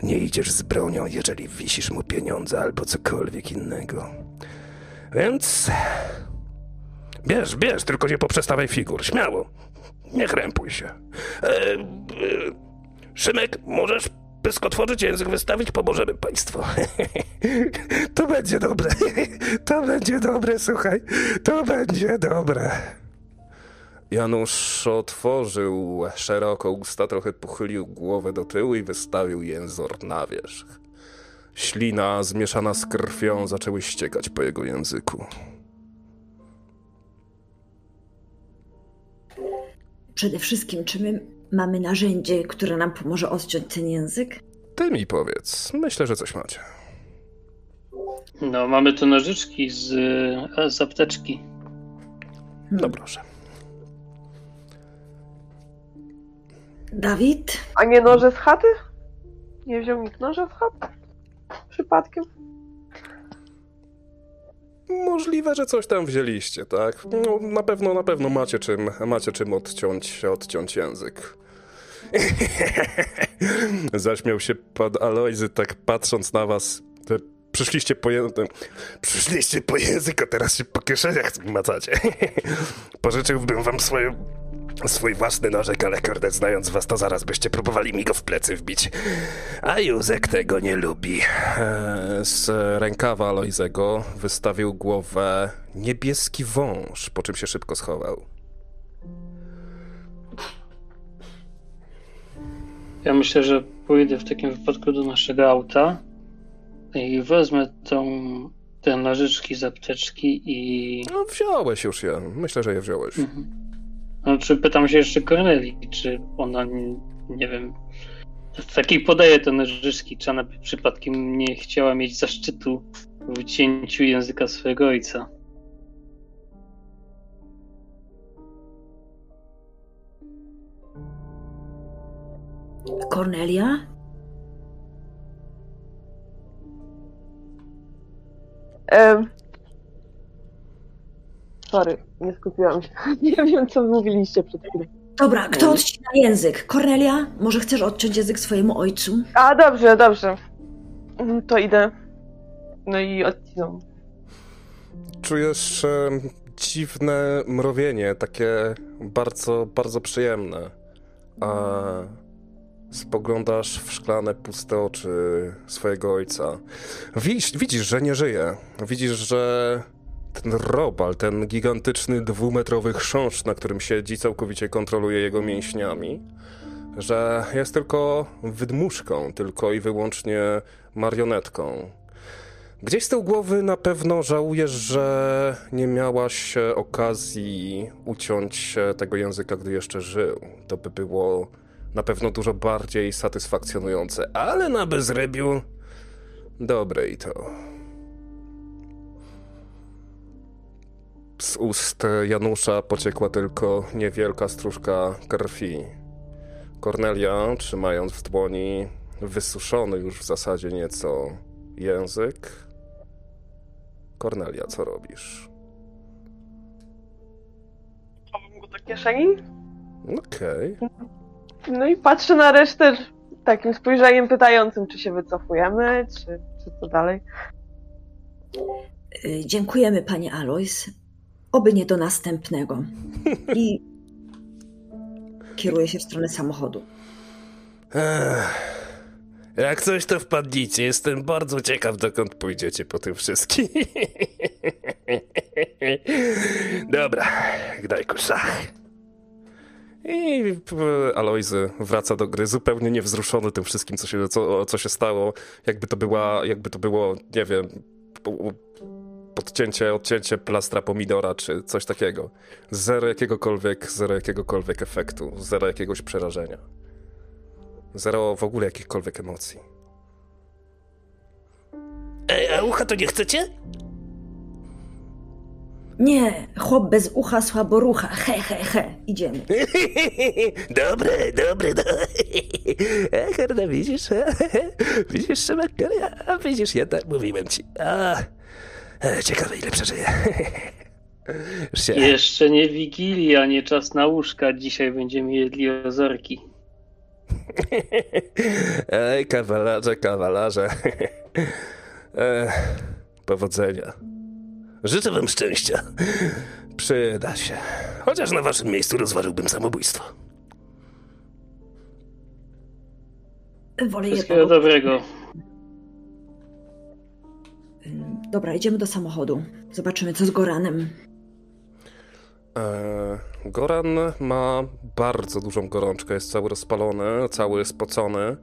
nie idziesz z bronią, jeżeli wisisz mu pieniądze albo cokolwiek innego. Więc. Bierz, bierz, tylko nie poprzestawaj figur. Śmiało. Nie krępuj się. E, e, Szymek, możesz pysk otworzyć, język wystawić? Pomożemy państwu. (laughs) to będzie dobre. (laughs) to będzie dobre, słuchaj. To będzie dobre. Janusz otworzył szeroko usta, trochę pochylił głowę do tyłu i wystawił jęzor na wierzch. Ślina zmieszana z krwią zaczęły ściekać po jego języku. Przede wszystkim, czy my mamy narzędzie, które nam pomoże odciąć ten język? Ty mi powiedz, myślę, że coś macie. No, mamy tu nożyczki z, e, z apteczki. No proszę. Dawid? A nie noże z chaty? Nie wziął nikt noża z chaty? Przypadkiem? Możliwe, że coś tam wzięliście, tak? No, na pewno, na pewno macie czym, macie czym odciąć, odciąć język. (laughs) Zaśmiał się pan Alojzy, tak patrząc na was. Te Przyszliście po, język, przyszliście po język, a teraz się po kieszeniach macacie. (laughs) Pożyczyłbym wam swoje, swój własny nożek, ale kurde, znając was, to zaraz byście próbowali mi go w plecy wbić. A Józek tego nie lubi. E, Z rękawa Alojzego wystawił głowę niebieski wąż, po czym się szybko schował. Ja myślę, że pójdę w takim wypadku do naszego auta i wezmę tą, te nożyczki z apteczki i... No, wziąłeś już je. Myślę, że je wziąłeś. Mhm. Znaczy, pytam się jeszcze Korneli, czy ona, nie, wiem, w takiej podaje te nożyczki, czy ona przypadkiem nie chciała mieć zaszczytu w wycięciu języka swojego ojca. Kornelia? Em... Sorry, nie skupiłam się. (laughs) Nie wiem, co mówiliście przed chwilą. Dobra, kto odcina język? Kornelia? Może chcesz odciąć język swojemu ojcu? A, dobrze, dobrze. Mm, To idę. No i odcinam. Czujesz e, dziwne mrowienie, takie bardzo, bardzo przyjemne. A Spoglądasz w szklane, puste oczy swojego ojca. Widzisz, widzisz, że nie żyje. Widzisz, że ten robal, ten gigantyczny dwumetrowy chrząszcz, na którym siedzi, całkowicie kontroluje jego mięśniami. Że jest tylko wydmuszką, tylko i wyłącznie marionetką. Gdzieś z tyłu głowy na pewno żałujesz, że nie miałaś okazji uciąć tego języka, gdy jeszcze żył. To by było na pewno dużo bardziej satysfakcjonujące, ale na bezrybiu dobre i to. Z ust Janusza pociekła tylko niewielka stróżka krwi. Kornelia, trzymając w dłoni wysuszony już w zasadzie nieco język. Kornelia, co robisz? Chowam go do kieszeni. Okej. No i patrzę na resztę takim spojrzeniem pytającym, czy się wycofujemy, czy, czy co dalej. Y, Dziękujemy, panie Alois. Oby nie do następnego. (laughs) I kieruję się w stronę samochodu. Ech, Jak coś to wpadnijcie, jestem bardzo ciekaw dokąd pójdziecie po tym wszystkim. (laughs) Dobra, daj kuszach. I Alojzy wraca do gry zupełnie niewzruszony tym wszystkim, co się, co, co się stało. Jakby to była, jakby to było, nie wiem, podcięcie, odcięcie plastra pomidora, czy coś takiego. Zero jakiegokolwiek, zero jakiegokolwiek efektu, zero jakiegoś przerażenia. Zero w ogóle jakichkolwiek emocji. Ej, a ucha to nie chcecie? Nie, chłop bez ucha słabo rucha. He, he, he. Idziemy. (laughs) dobre, dobre, dobre. (laughs) Korda, widzisz? (laughs) widzisz, Szymek? A widzisz, jednak mówiłem ci. A, ciekawe, ile przeżyje. (laughs) Się... Jeszcze nie Wigilia, nie czas na łóżka. Dzisiaj będziemy jedli ozorki. (laughs) Ej, kawalarze, kawalarze. (laughs) E, powodzenia. Życzę wam szczęścia. Przyda się. Chociaż na waszym miejscu rozważyłbym samobójstwo. Wolę Wszystkiego dobrego. Dobra, idziemy do samochodu. Zobaczymy, co z Goranem. E, Goran ma bardzo dużą gorączkę, jest cały rozpalony, cały spocony.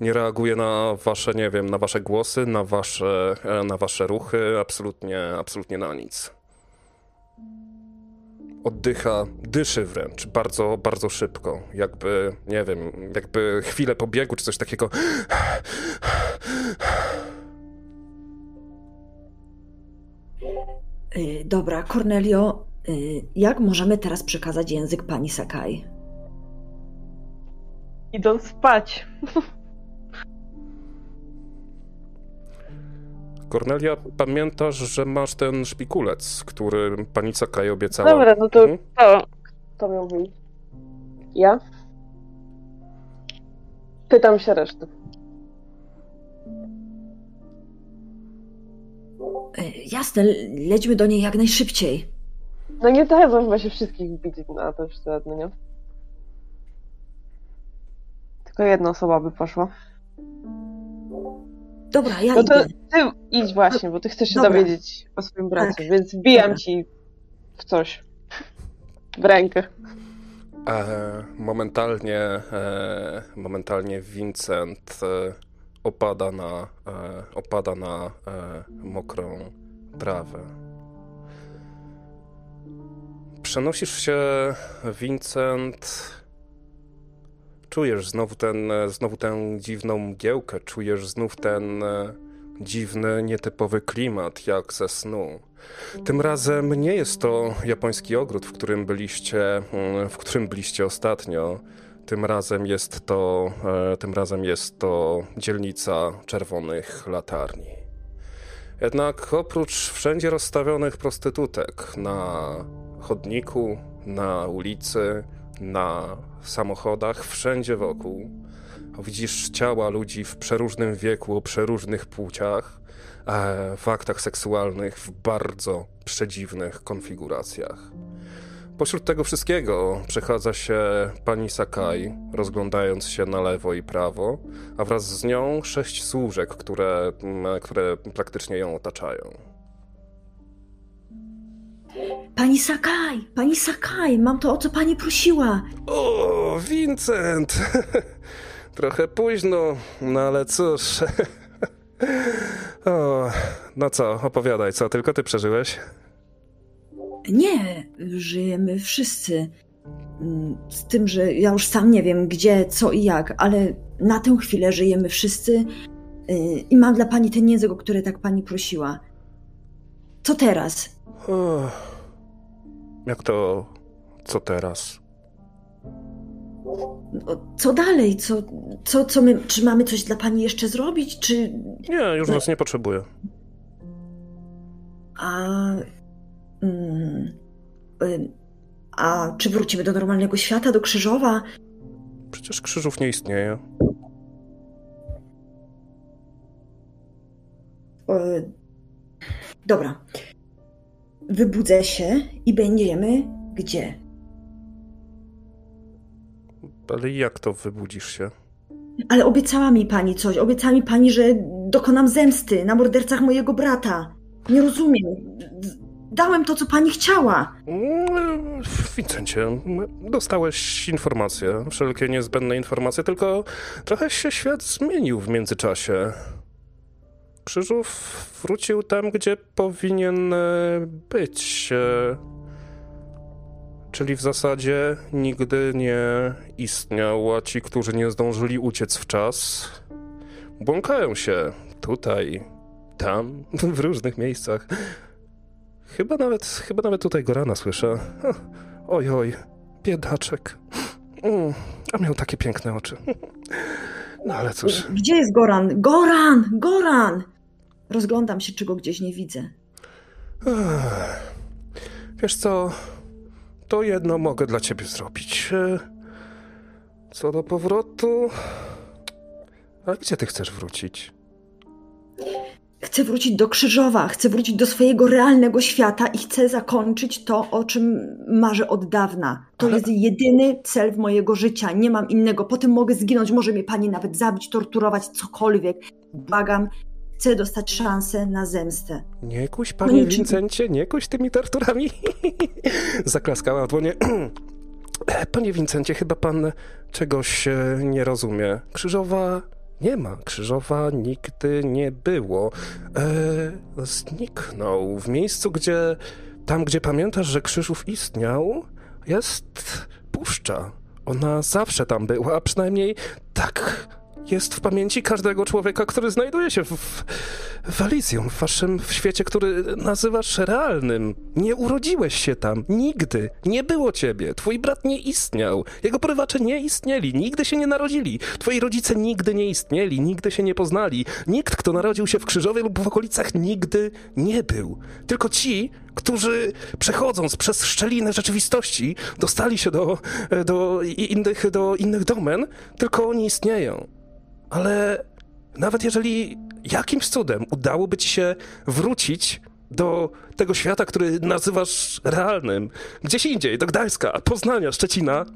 Nie reaguje na wasze, nie wiem, na wasze głosy, na wasze, e, na wasze ruchy, absolutnie, absolutnie na nic. Oddycha, dyszy wręcz, bardzo, bardzo szybko. Jakby, nie wiem, jakby chwilę po biegu czy coś takiego. Dobra, Cornelio, y, jak możemy teraz przekazać język pani Sakai? Idąc spać. Kornelia, pamiętasz, że masz ten szpikulec, który pani Sakai obiecała? Dobra, no to Mhm. to, to miał wyjść. Ja? Pytam się reszty. Jasne, lećmy do niej jak najszybciej. No nie dadzą chyba się wszystkich wbić na to średnio, nie? Tylko jedna osoba by poszła. Dobra, ja No to idę. ty idź właśnie, bo ty chcesz się Dobra. dowiedzieć o swoim bracie, Tak. więc wbijam Dobra. ci w coś. W rękę. E, momentalnie, e, momentalnie Vincent e, opada na, e, opada na e, mokrą trawę. Przenosisz się, Vincent. Czujesz znowu, ten, znowu tę dziwną mgiełkę, czujesz znów ten e, dziwny, nietypowy klimat, jak ze snu. Tym razem nie jest to japoński ogród, w którym byliście, mm, w którym byliście ostatnio. Tym razem jest to, e, tym razem jest to dzielnica czerwonych latarni. Jednak oprócz wszędzie rozstawionych prostytutek na chodniku, na ulicy, na samochodach, wszędzie wokół widzisz ciała ludzi w przeróżnym wieku, o przeróżnych płciach, e, w aktach seksualnych w bardzo przedziwnych konfiguracjach. Pośród tego wszystkiego przechadza się pani Sakai, rozglądając się na lewo i prawo, a wraz z nią sześć służek, które, mm, które praktycznie ją otaczają. Pani Sakai, pani Sakai, mam to, o co pani prosiła. O, Vincent! (laughs) Trochę późno, no ale cóż. (laughs) o, no co, opowiadaj, co tylko ty przeżyłeś? Nie, żyjemy wszyscy. Mm, Z tym, że ja już sam nie wiem gdzie, co i jak, ale na tę chwilę żyjemy wszyscy yy, i mam dla pani ten język, o który tak pani prosiła. Co teraz? Jak to, co teraz? No, Co dalej? Co, co, co my, czy mamy coś dla pani jeszcze zrobić? Czy. Nie, już was nie potrzebuję. A. Mm, ym, a czy wrócimy do normalnego świata, do Krzyżowa? Przecież krzyżów nie istnieje. E, Dobra. Wybudzę się i będziemy gdzie? Ale jak to wybudzisz się? Ale obiecała mi pani coś. Obiecała mi pani, że dokonam zemsty na mordercach mojego brata. Nie rozumiem. Dałem to, co pani chciała. Wincencie, dostałeś informacje, wszelkie niezbędne informacje, tylko trochę się świat zmienił w międzyczasie. Krzyżów wrócił tam, gdzie powinien e, być. e, Czyli w zasadzie nigdy nie istniał, a ci, którzy nie zdążyli uciec w czas, błąkają się tutaj, tam, w różnych miejscach. Chyba nawet, chyba nawet tutaj Gorana słyszę. Oj, oj, biedaczek. Mm, a miał takie piękne oczy. No ale cóż. Gdzie jest Goran? Goran! Goran! Rozglądam się, czy go gdzieś nie widzę. Wiesz co? To jedno mogę dla ciebie zrobić. E, Co do powrotu. A gdzie ty chcesz wrócić? Chcę wrócić do Krzyżowa, chcę wrócić do swojego realnego świata i chcę zakończyć to, o czym marzę od dawna. To Ale- jest jedyny cel w mojego życia. Nie mam innego. Potem mogę zginąć, może mnie pani nawet zabić, torturować, cokolwiek. Błagam, chcę dostać szansę na zemstę. Nie kuś, No panie niczym- Wincencie, nie kuś tymi torturami. (laughs) Zaklaskała w dłonie. (clears throat) Panie Wincencie, chyba pan czegoś e, nie rozumie. Krzyżowa nie ma. Krzyżowa nigdy nie było. E, zniknął w miejscu, gdzie tam, gdzie pamiętasz, że Krzyżów istniał, jest puszcza. Ona zawsze tam była, a przynajmniej tak jest w pamięci każdego człowieka, który znajduje się w, w Elysium, w waszym w świecie, który nazywasz realnym. Nie urodziłeś się tam, nigdy. Nie było ciebie. Twój brat nie istniał. Jego porywacze nie istnieli, nigdy się nie narodzili. Twoi rodzice nigdy nie istnieli, nigdy się nie poznali. Nikt, kto narodził się w Krzyżowie lub w okolicach, nigdy nie był. Tylko ci, którzy przechodząc przez szczeliny rzeczywistości, dostali się do, do, innych, do innych domen, tylko oni istnieją. Ale nawet jeżeli jakimś cudem udałoby ci się wrócić do tego świata, który nazywasz realnym, gdzieś indziej, do Gdańska, Poznania, Szczecina,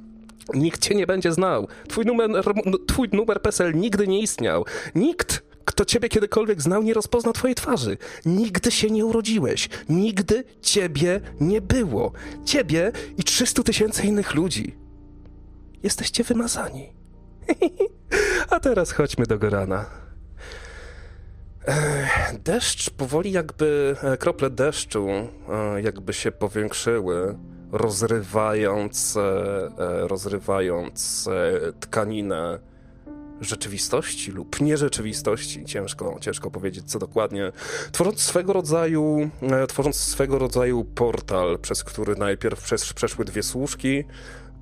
nikt cię nie będzie znał. Twój numer, twój numer PESEL nigdy nie istniał. Nikt, kto ciebie kiedykolwiek znał, nie rozpozna twojej twarzy. Nigdy się nie urodziłeś. Nigdy ciebie nie było. Ciebie i 300 tysięcy innych ludzi. Jesteście wymazani. (laughs) A teraz chodźmy do Gorana. Deszcz powoli jakby, e, krople deszczu e, jakby się powiększyły, rozrywając, e, rozrywając tkaninę rzeczywistości lub nierzeczywistości, ciężko, ciężko powiedzieć co dokładnie, tworząc swego rodzaju, tworząc swego rodzaju portal, przez który najpierw przeszły dwie służki,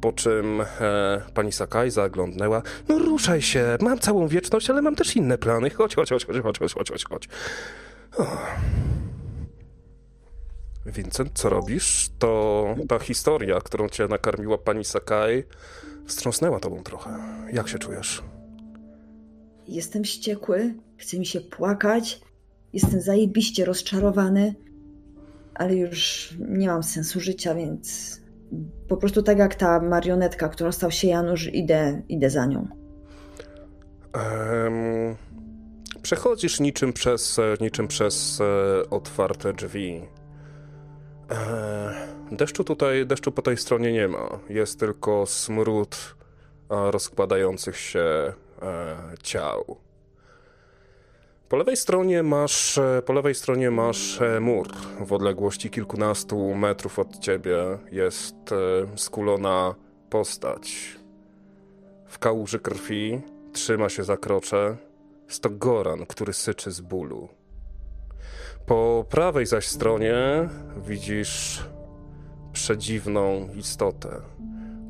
po czym e, pani Sakai zaglądnęła. No ruszaj się, mam całą wieczność, ale mam też inne plany. Chodź, chodź, chodź, chodź, chodź, chodź, chodź, chodź. chodź. Vincent, co robisz? To ta historia, którą cię nakarmiła pani Sakai, wstrząsnęła tobą trochę. Jak się czujesz? Jestem wściekły, chce mi się płakać, jestem zajebiście rozczarowany, ale już nie mam sensu życia, więc po prostu tak jak ta marionetka, którą stał się Janusz, idę, idę za nią. Em, przechodzisz niczym przez, e, niczym przez e, otwarte drzwi. E, deszczu tutaj, deszczu po tej stronie nie ma. Jest tylko smród e, rozkładających się e, ciał. Po lewej stronie masz, po lewej stronie masz e, mur. W odległości kilkunastu metrów od ciebie jest e, skulona postać. W kałuży krwi trzyma się za krocze. Jest to Goran, który syczy z bólu. Po prawej zaś stronie widzisz przedziwną istotę.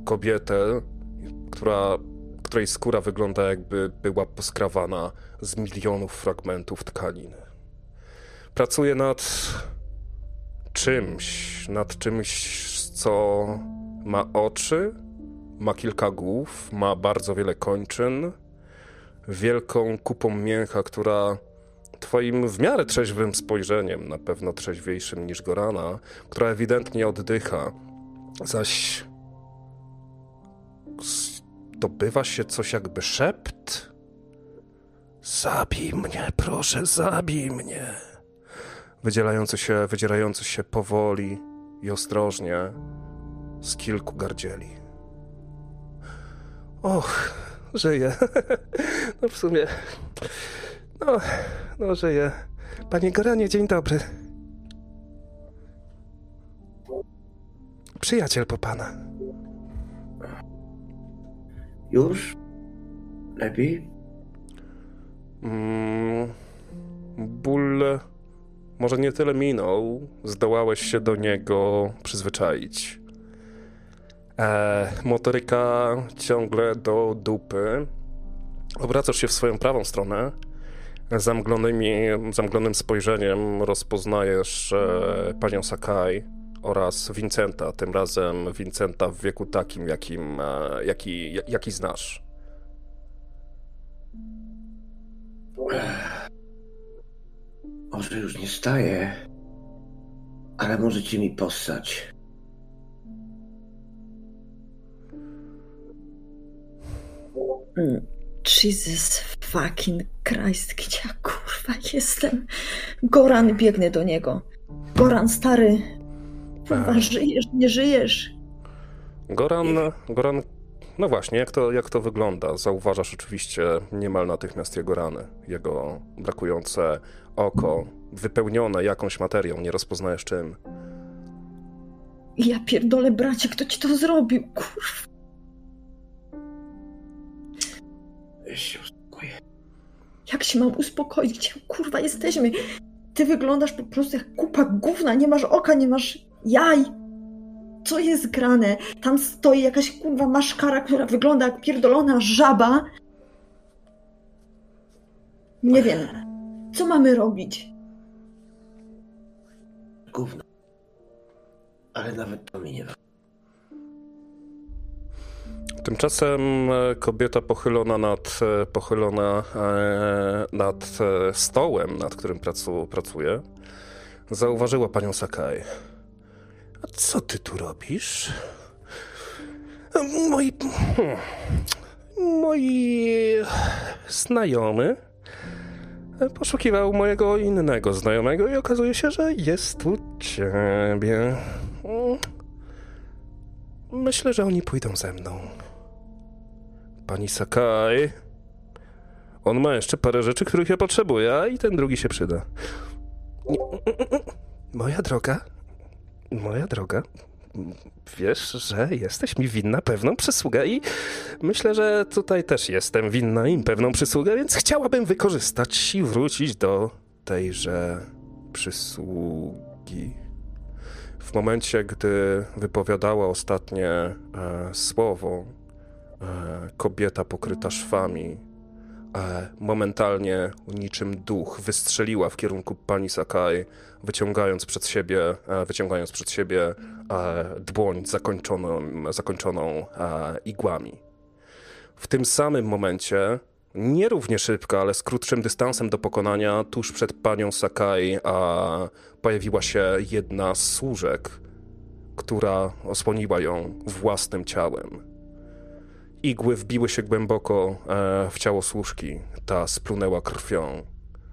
Kobietę, która, której skóra wygląda jakby była poskrawana z milionów fragmentów tkaniny. Pracuje nad czymś, nad czymś, co ma oczy, ma kilka głów, ma bardzo wiele kończyn, wielką kupą mięcha, która twoim w miarę trzeźwym spojrzeniem, na pewno trzeźwiejszym niż Gorana, która ewidentnie oddycha, zaś zdobywa się coś jakby szept. Zabij mnie, proszę, zabij mnie. Wydzielający się, wydzierający się powoli i ostrożnie z kilku gardzieli. Och, żyję. (laughs) No w sumie. No, no żyję. Panie Goranie, dzień dobry. Przyjaciel po pana. Już? Lepiej? Mm, ból może nie tyle minął, zdołałeś się do niego przyzwyczaić. E, motoryka ciągle do dupy. Obracasz się w swoją prawą stronę. Zamglonymi, zamglonym spojrzeniem rozpoznajesz e, panią Sakai oraz Vincenta. Tym razem Vincenta w wieku takim, jakim, e, jaki, jaki znasz. Może już nie staję, ale możecie mi possać. Mm, Jesus fucking Christ, gdzie ja kurwa jestem? Goran, biegnę do niego. Goran, stary, kurwa, Ech. żyjesz, nie żyjesz? Goran, Goran, no właśnie, jak to, jak to wygląda? Zauważasz oczywiście niemal natychmiast jego rany, jego brakujące oko, wypełnione jakąś materią, nie rozpoznajesz czym. Ja pierdolę, bracie, kto ci to zrobił? Kurwa. Weź się uspokoję. Jak się mam uspokoić? Gdzie kurwa jesteśmy? Ty wyglądasz po prostu jak kupa gówna, nie masz oka, nie masz jaj. Co jest grane? Tam stoi jakaś kurwa maszkara, która wygląda jak pierdolona żaba. Nie wiem. Co mamy robić? Gówno. Ale nawet to mi nie Tymczasem e, kobieta pochylona nad, e, pochylona e, nad stołem, nad którym pracu, pracuje, zauważyła panią Sakai. A co ty tu robisz? Moi... Moi znajomy poszukiwał mojego innego znajomego i okazuje się, że jest u ciebie. Mm. Myślę, że oni pójdą ze mną. Pani Sakai. On ma jeszcze parę rzeczy, których ja potrzebuję, a i ten drugi się przyda. Moja droga. Moja droga. Wiesz, że jesteś mi winna pewną przysługę i myślę, że tutaj też jestem winna im pewną przysługę, więc chciałabym wykorzystać i wrócić do tejże przysługi. W momencie, gdy wypowiadała ostatnie e, słowo, e, kobieta pokryta szwami momentalnie niczym duch wystrzeliła w kierunku pani Sakai, wyciągając przed siebie, e, wyciągając przed siebie e, dłoń zakończoną, zakończoną e, igłami. W tym samym momencie, nierównie szybko, ale z krótszym dystansem do pokonania, tuż przed panią Sakai pojawiła się jedna z służek, która osłoniła ją własnym ciałem. Igły wbiły się głęboko e, w ciało służki. Ta splunęła krwią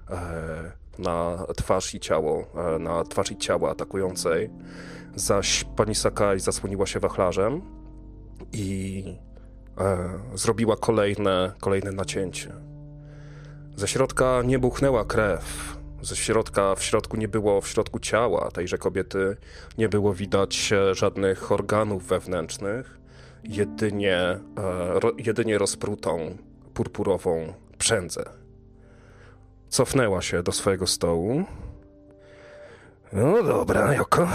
e, na twarz i ciało, e, na twarz i ciało atakującej, zaś pani Sakai zasłoniła się wachlarzem i zrobiła kolejne, kolejne nacięcie. Ze środka nie buchnęła krew. Ze środka, w środku nie było, w środku ciała tejże kobiety nie było widać żadnych organów wewnętrznych, jedynie, e, ro, jedynie rozprutą purpurową przędzę. Cofnęła się do swojego stołu. No dobra, Joko.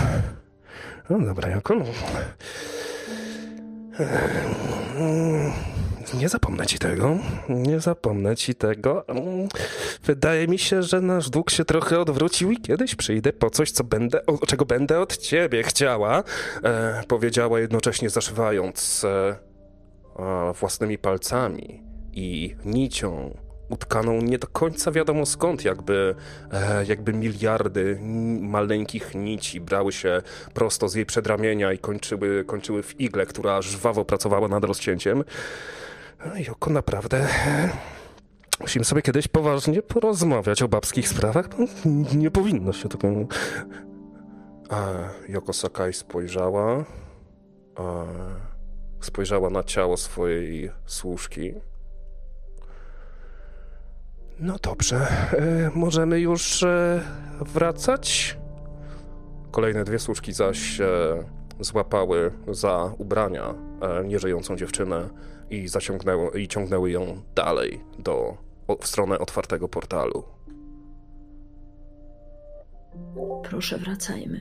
No dobra, Joko. No. Nie zapomnę ci tego. Nie zapomnę ci tego. Wydaje mi się, że nasz dług się trochę odwrócił i kiedyś przyjdę po coś, co będę, o, czego będę od ciebie chciała. E, powiedziała jednocześnie zaszywając e, e, własnymi palcami i nicią utkaną nie do końca wiadomo skąd, jakby, e, jakby miliardy maleńkich nici brały się prosto z jej przedramienia i kończyły, kończyły w igle, która żwawo pracowała nad rozcięciem. Joko, naprawdę. Musimy sobie kiedyś poważnie porozmawiać o babskich sprawach. Nie powinno się tego. A Joko Sakai spojrzała. A, spojrzała na ciało swojej służki. No dobrze, e, możemy już e, wracać? Kolejne dwie służki zaś e, złapały za ubrania e, nieżyjącą dziewczynę i zaciągnęły i ciągnęły ją dalej do, w stronę otwartego portalu. Proszę, wracajmy.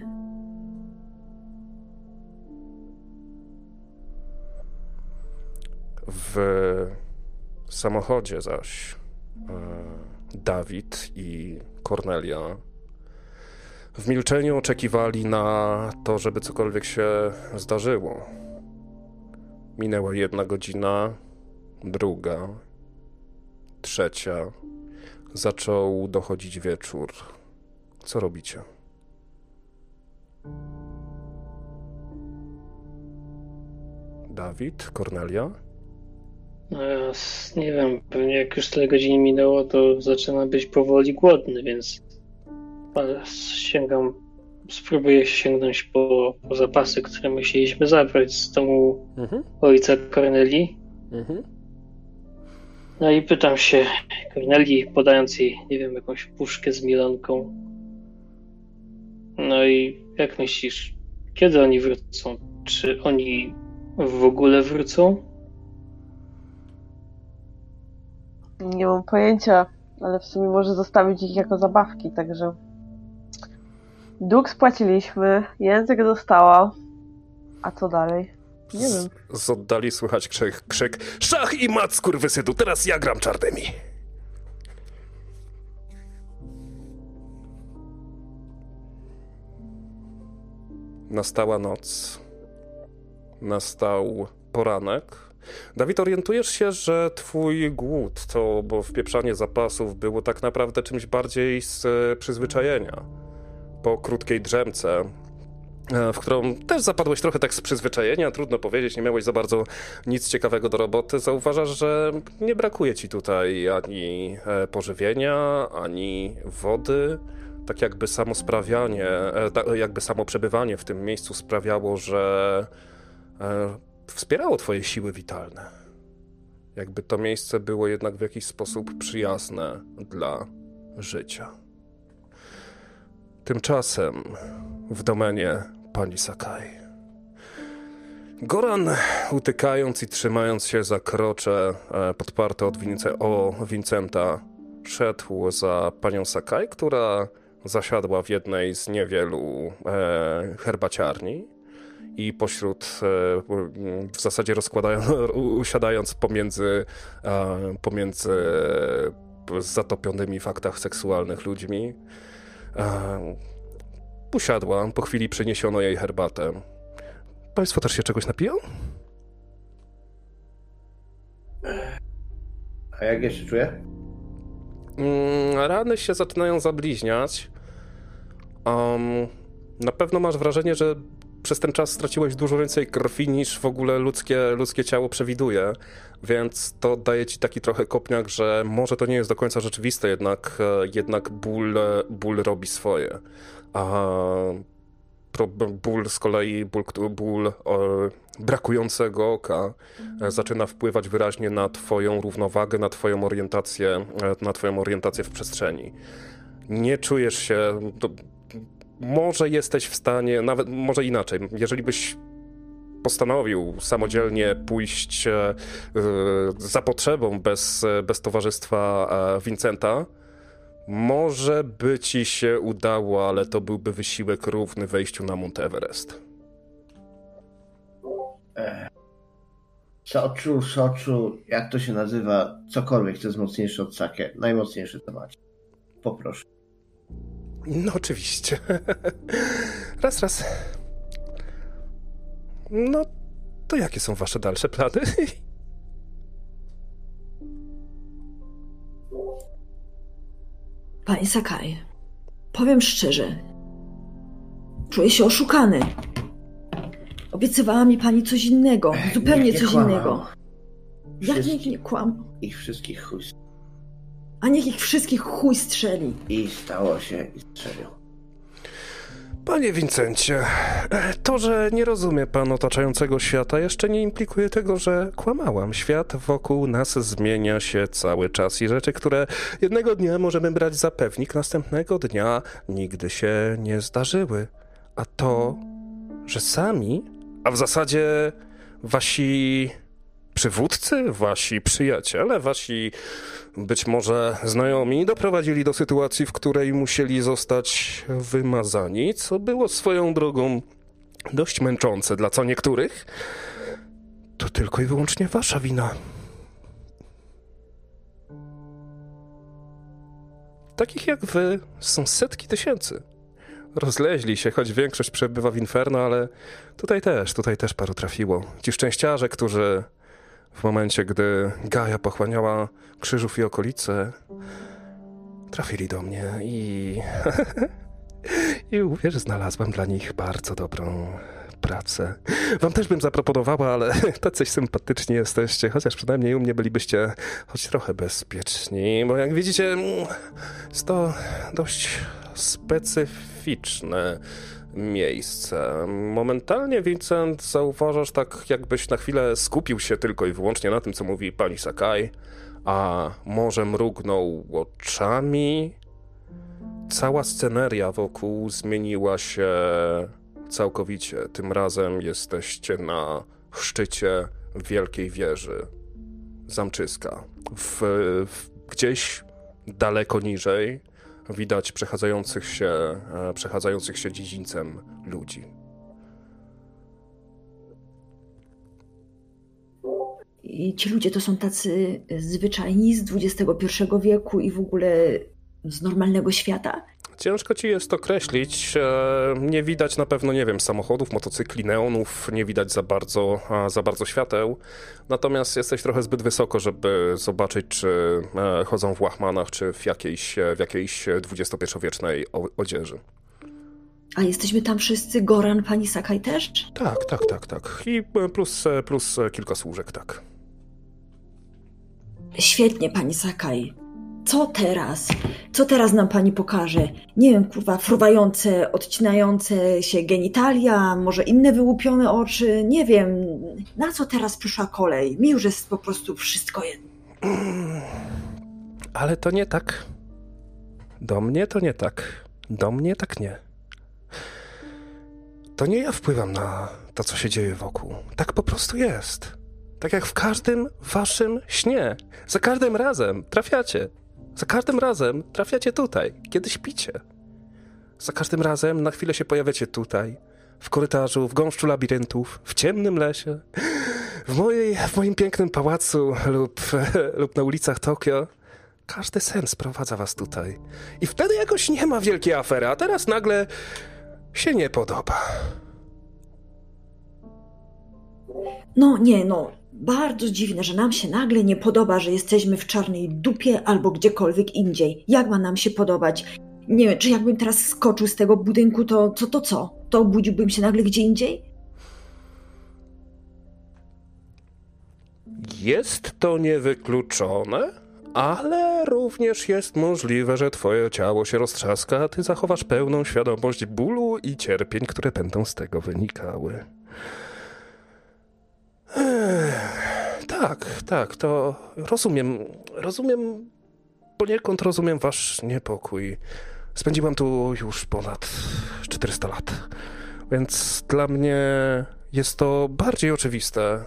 W samochodzie zaś e, Dawid i Kornelia w milczeniu oczekiwali na to, żeby cokolwiek się zdarzyło. Minęła jedna godzina, druga, trzecia. Zaczął dochodzić wieczór. Co robicie? Dawid, Kornelia? No nie wiem, pewnie jak już tyle godzin minęło, to zaczyna być powoli głodny, więc sięgam, spróbuję sięgnąć po, po zapasy, które musieliśmy zabrać z domu Mhm, ojca Korneli. mhm. No i pytam się Korneli, podając jej, nie wiem, jakąś puszkę z mielonką. No i jak myślisz, kiedy oni wrócą? Czy oni w ogóle wrócą? Nie mam pojęcia, ale w sumie może zostawić ich jako zabawki, także. Dług spłaciliśmy, język dostała. A co dalej? Nie wiem. Z, z oddali słychać krzyk, krzyk Szach i mat, skurwysynu, teraz ja gram czarnymi. Nastała noc. Nastał poranek. Dawid, orientujesz się, że twój głód, to bo wpieprzanie zapasów było tak naprawdę czymś bardziej z przyzwyczajenia. Po krótkiej drzemce, e, w którą też zapadłeś trochę tak z przyzwyczajenia, trudno powiedzieć, nie miałeś za bardzo nic ciekawego do roboty, zauważasz, że nie brakuje ci tutaj ani e, pożywienia, ani wody. Tak jakby samo sprawianie, e, jakby samo przebywanie w tym miejscu sprawiało, że wspierało twoje siły witalne. Jakby to miejsce było jednak w jakiś sposób przyjazne dla życia. Tymczasem w domenie pani Sakai. Goran, utykając i trzymając się za krocze e, podparte od Wince- o Vincenta, szedł za panią Sakai, która zasiadła w jednej z niewielu e, herbaciarni i pośród, e, w zasadzie (laughs) usiadając pomiędzy, e, pomiędzy zatopionymi w aktach seksualnych ludźmi, usiadła, po chwili przyniesiono jej herbatę. Państwo też się czegoś napiją? A jak ja się czuję? Mm, rany się zaczynają zabliźniać. Um, na pewno masz wrażenie, że przez ten czas straciłeś dużo więcej krwi niż w ogóle ludzkie, ludzkie ciało przewiduje, więc to daje ci taki trochę kopniak, że może to nie jest do końca rzeczywiste, jednak, e, jednak ból, e, ból robi swoje. A ból z kolei, ból, ból e, brakującego oka e, zaczyna wpływać wyraźnie na twoją równowagę, na twoją orientację, na twoją orientację w przestrzeni. Nie czujesz się... może jesteś w stanie, nawet może inaczej, jeżeli byś postanowił samodzielnie pójść e, e, za potrzebą bez, e, bez towarzystwa Vincenta, może by ci się udało, ale to byłby wysiłek równy wejściu na Mount Everest. Soczu, soczu, jak to się nazywa? Cokolwiek, co jest mocniejsze od sake. Najmocniejszy to macie. Poproszę. No oczywiście. (laughs) raz, raz. No, to jakie są wasze dalsze plany? Panie Sakai, powiem szczerze, czuję się oszukany. Obiecywała mi pani coś innego, zupełnie nie coś kłamał. innego. Jak Wszyscy- nikt nie kłam, Ich wszystkich chuj. A niech ich wszystkich chuj strzeli. I stało się i strzelił. Panie Wincencie, to, że nie rozumie pan otaczającego świata, jeszcze nie implikuje tego, że kłamałam. Świat wokół nas zmienia się cały czas i rzeczy, które jednego dnia możemy brać za pewnik, następnego dnia nigdy się nie zdarzyły. A to, że sami, a w zasadzie wasi przywódcy, wasi przyjaciele, wasi być może znajomi doprowadzili do sytuacji, w której musieli zostać wymazani, co było swoją drogą dość męczące dla co niektórych. To tylko i wyłącznie wasza wina. Takich jak wy są setki tysięcy. Rozleźli się, choć większość przebywa w inferno, ale tutaj też, tutaj też paru trafiło. Ci szczęściarze, którzy w momencie, gdy Gaja pochłaniała krzyżów i okolice, trafili do mnie i. (laughs) I uwierz, znalazłam dla nich bardzo dobrą pracę. Wam też bym zaproponowała, ale (laughs) tacy sympatyczni jesteście, chociaż przynajmniej u mnie bylibyście choć trochę bezpieczni, bo jak widzicie, mm, jest to dość specyficzne miejsce. Momentalnie, Vincent, zauważasz tak, jakbyś na chwilę skupił się tylko i wyłącznie na tym, co mówi pani Sakai, a może mrugnął oczami. Cała sceneria wokół zmieniła się całkowicie. Tym razem jesteście na szczycie wielkiej wieży zamczyska. W, w, gdzieś daleko niżej widać przechadzających się, e, przechadzających się dziedzińcem ludzi. I ci ludzie to są tacy zwyczajni z XXI wieku i w ogóle z normalnego świata. Ciężko ci jest określić. e, Nie widać na pewno, nie wiem, samochodów, motocykli, neonów, nie widać za bardzo, za bardzo świateł. Natomiast jesteś trochę zbyt wysoko, żeby zobaczyć, czy e, chodzą w łachmanach, czy w jakiejś, w jakiejś XXI-wiecznej odzieży. A jesteśmy tam wszyscy, Goran, pani Sakai też? Tak, tak, tak, tak. I e, plus, e, plus e, kilka służek, tak. Świetnie, pani Sakai. Co teraz? Co teraz nam pani pokaże? Nie wiem, kurwa, fruwające, odcinające się genitalia, może inne wyłupione oczy, nie wiem. Na co teraz przyszła kolej? Mi już jest po prostu wszystko jedno. (clears throat) Ale to nie tak. Do mnie to nie tak. Do mnie tak nie. To nie ja wpływam na to, co się dzieje wokół. Tak po prostu jest. Tak jak w każdym waszym śnie. Za każdym razem trafiacie. Za każdym razem trafiacie tutaj, kiedy śpicie. Za każdym razem na chwilę się pojawiacie tutaj, w korytarzu, w gąszczu labiryntów, w ciemnym lesie, w, mojej, w moim pięknym pałacu lub, (laughs) lub na ulicach Tokio. Każdy sen sprowadza was tutaj. I wtedy jakoś nie ma wielkiej afery, a teraz nagle się nie podoba. No nie, no. Bardzo dziwne, że nam się nagle nie podoba, że jesteśmy w czarnej dupie albo gdziekolwiek indziej. Jak ma nam się podobać? nie wiem, czy jakbym teraz skoczył z tego budynku, to co to co? To obudziłbym się nagle gdzie indziej? Jest to niewykluczone, ale również jest możliwe, że twoje ciało się roztrzaska, a ty zachowasz pełną świadomość bólu i cierpień, które będą z tego wynikały. Tak, tak, to rozumiem. Rozumiem, poniekąd rozumiem wasz niepokój. Spędziłam tu już ponad 400 lat, więc dla mnie jest to bardziej oczywiste,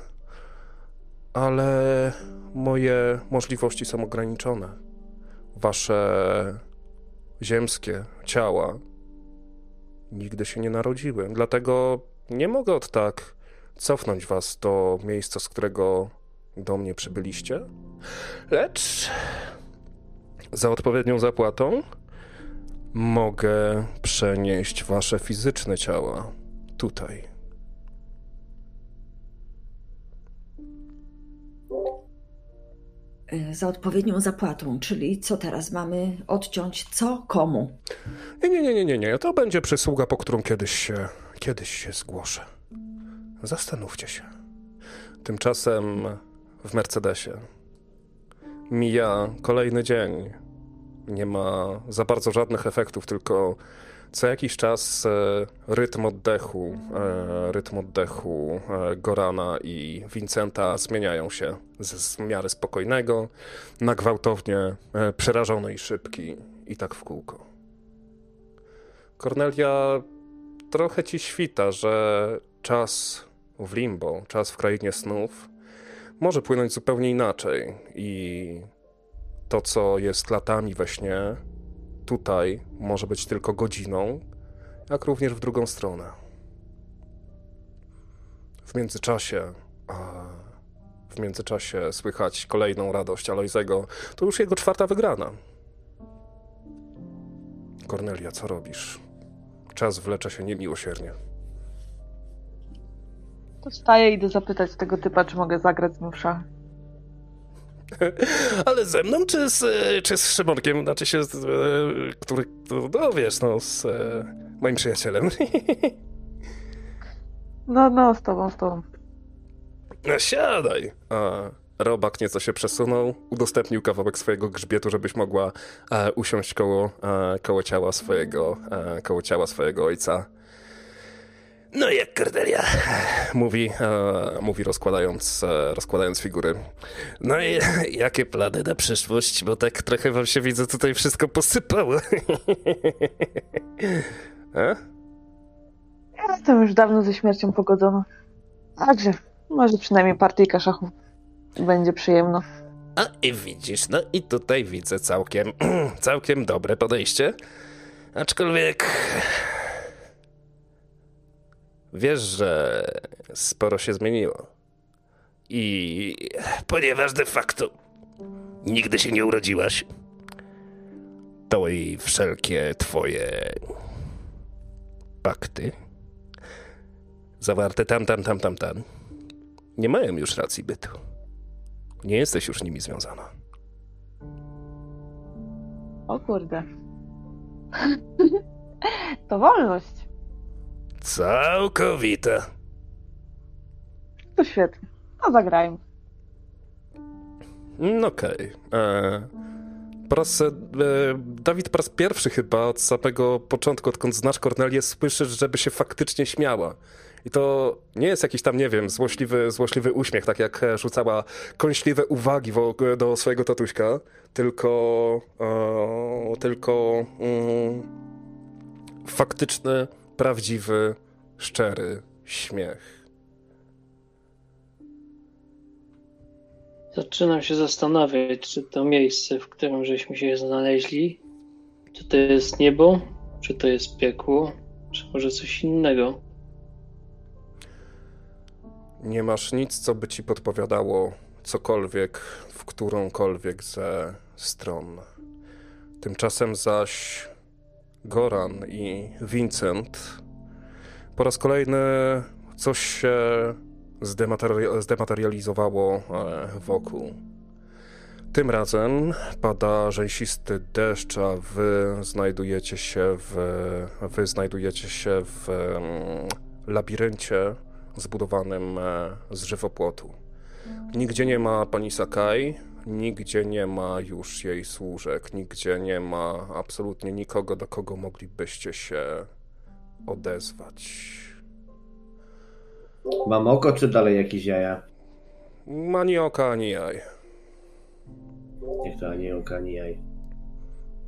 ale moje możliwości są ograniczone. Wasze ziemskie ciała nigdy się nie narodziły, dlatego nie mogę od tak cofnąć was do miejsca, z którego do mnie przybyliście, lecz za odpowiednią zapłatą mogę przenieść wasze fizyczne ciała tutaj. Y, Za odpowiednią zapłatą, czyli co teraz mamy odciąć co komu? Nie, nie, nie, nie, nie, nie. To będzie przysługa, po którą kiedyś się, kiedyś się zgłoszę. Zastanówcie się. Tymczasem w Mercedesie mija kolejny dzień. Nie ma za bardzo żadnych efektów, tylko co jakiś czas e, rytm oddechu, e, rytm oddechu e, Gorana i Vincenta zmieniają się z, miary spokojnego na gwałtownie przerażony i szybki i tak w kółko. Kornelia, trochę ci świta, że czas w limbo, czas w krainie snów może płynąć zupełnie inaczej i to, co jest latami we śnie, tutaj może być tylko godziną, jak również w drugą stronę. W międzyczasie, w międzyczasie słychać kolejną radość Alojzego. To już jego czwarta wygrana. Kornelia, co robisz? Czas wlecze się niemiłosiernie. To wstaję i idę zapytać tego typa, czy mogę zagrać z nim w szachy. (laughs) Ale ze mną, czy z, czy z Szymonkiem, znaczy się, z, e, który, no, no wiesz, no, z e, moim przyjacielem. (laughs) No, no, z tobą, z tobą. No siadaj. A Robak nieco się przesunął, udostępnił kawałek swojego grzbietu, żebyś mogła e, usiąść koło, e, koło ciała swojego, e, koło ciała swojego ojca. No jak Cordelia, mówi, e, mówi rozkładając, e, rozkładając figury. No i (laughs) jakie plany na przyszłość, bo tak trochę wam się widzę tutaj wszystko posypało. e? Ja jestem już dawno ze śmiercią pogodzona. Także, może przynajmniej partyjka szachów będzie przyjemna. A i widzisz, no i tutaj widzę całkiem, (clears throat) całkiem dobre podejście. Aczkolwiek. Wiesz, że sporo się zmieniło. I ponieważ de facto nigdy się nie urodziłaś, to i wszelkie twoje pakty zawarte tam, tam, tam, tam, tam nie mają już racji bytu. Nie jesteś już nimi związana. O kurde. (laughs) to wolność. Całkowita. To świetnie. No zagrajmy. Mm, Okej. E, Po raz, e, Dawid po raz pierwszy chyba od samego początku, odkąd znasz Kornelię, słyszysz, żeby się faktycznie śmiała. I to nie jest jakiś tam, nie wiem, złośliwy, złośliwy uśmiech, tak jak e, rzucała kąśliwe uwagi wo- do swojego tatuśka, tylko, e, tylko mm, faktyczny, prawdziwy, szczery śmiech. Zaczynam się zastanawiać, czy to miejsce, w którym żeśmy się znaleźli, czy to jest niebo, czy to jest piekło, czy może coś innego. Nie masz nic, co by ci podpowiadało cokolwiek w którąkolwiek ze stron. Tymczasem zaś Goran i Vincent po raz kolejny coś się zdemateria- zdematerializowało e, wokół. Tym razem pada rzęsisty deszcz, a wy znajdujecie się w, wy znajdujecie się w mm, labiryncie zbudowanym e, z żywopłotu. Nigdzie nie ma pani Sakai, nigdzie nie ma już jej służek, nigdzie nie ma absolutnie nikogo, do kogo moglibyście się odezwać. Mam oko, czy dalej jakieś jaja? Ani oka, ani jaj. Niech to ani oka, ani jaj.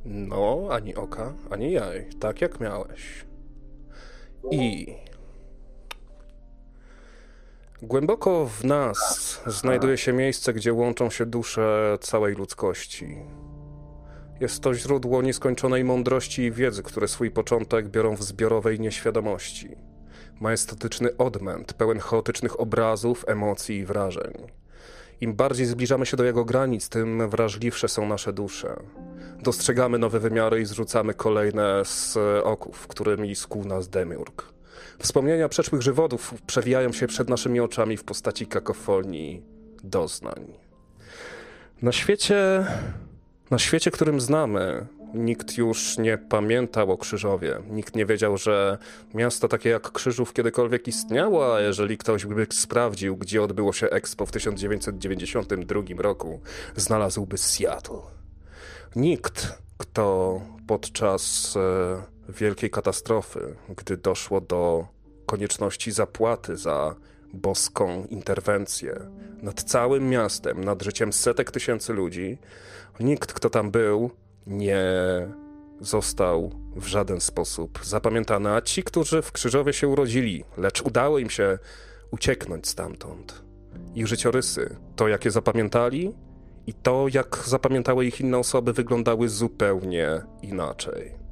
No, ani oka, ani jaj. Tak jak miałeś. I. Głęboko w nas znajduje się miejsce, gdzie łączą się dusze całej ludzkości. Jest to źródło nieskończonej mądrości i wiedzy, które swój początek biorą w zbiorowej nieświadomości. Majestatyczny odmęt, pełen chaotycznych obrazów, emocji i wrażeń. Im bardziej zbliżamy się do jego granic, tym wrażliwsze są nasze dusze. Dostrzegamy nowe wymiary i zrzucamy kolejne z oków, którymi skłuł nas demiurg. Wspomnienia przeszłych żywotów przewijają się przed naszymi oczami w postaci kakofonii doznań. Na świecie, na świecie, którym znamy, nikt już nie pamiętał o Krzyżowie. Nikt nie wiedział, że miasto takie jak Krzyżów kiedykolwiek istniało, a jeżeli ktoś by sprawdził, gdzie odbyło się Expo w 1992 roku, znalazłby Seattle. Nikt, kto podczas e, wielkiej katastrofy, gdy doszło do konieczności zapłaty za boską interwencję nad całym miastem, nad życiem setek tysięcy ludzi, nikt, kto tam był, nie został w żaden sposób zapamiętany, a ci, którzy w Krzyżowie się urodzili, lecz udało im się ucieknąć stamtąd. Ich życiorysy, to jakie zapamiętali i to, jak zapamiętały ich inne osoby, wyglądały zupełnie inaczej.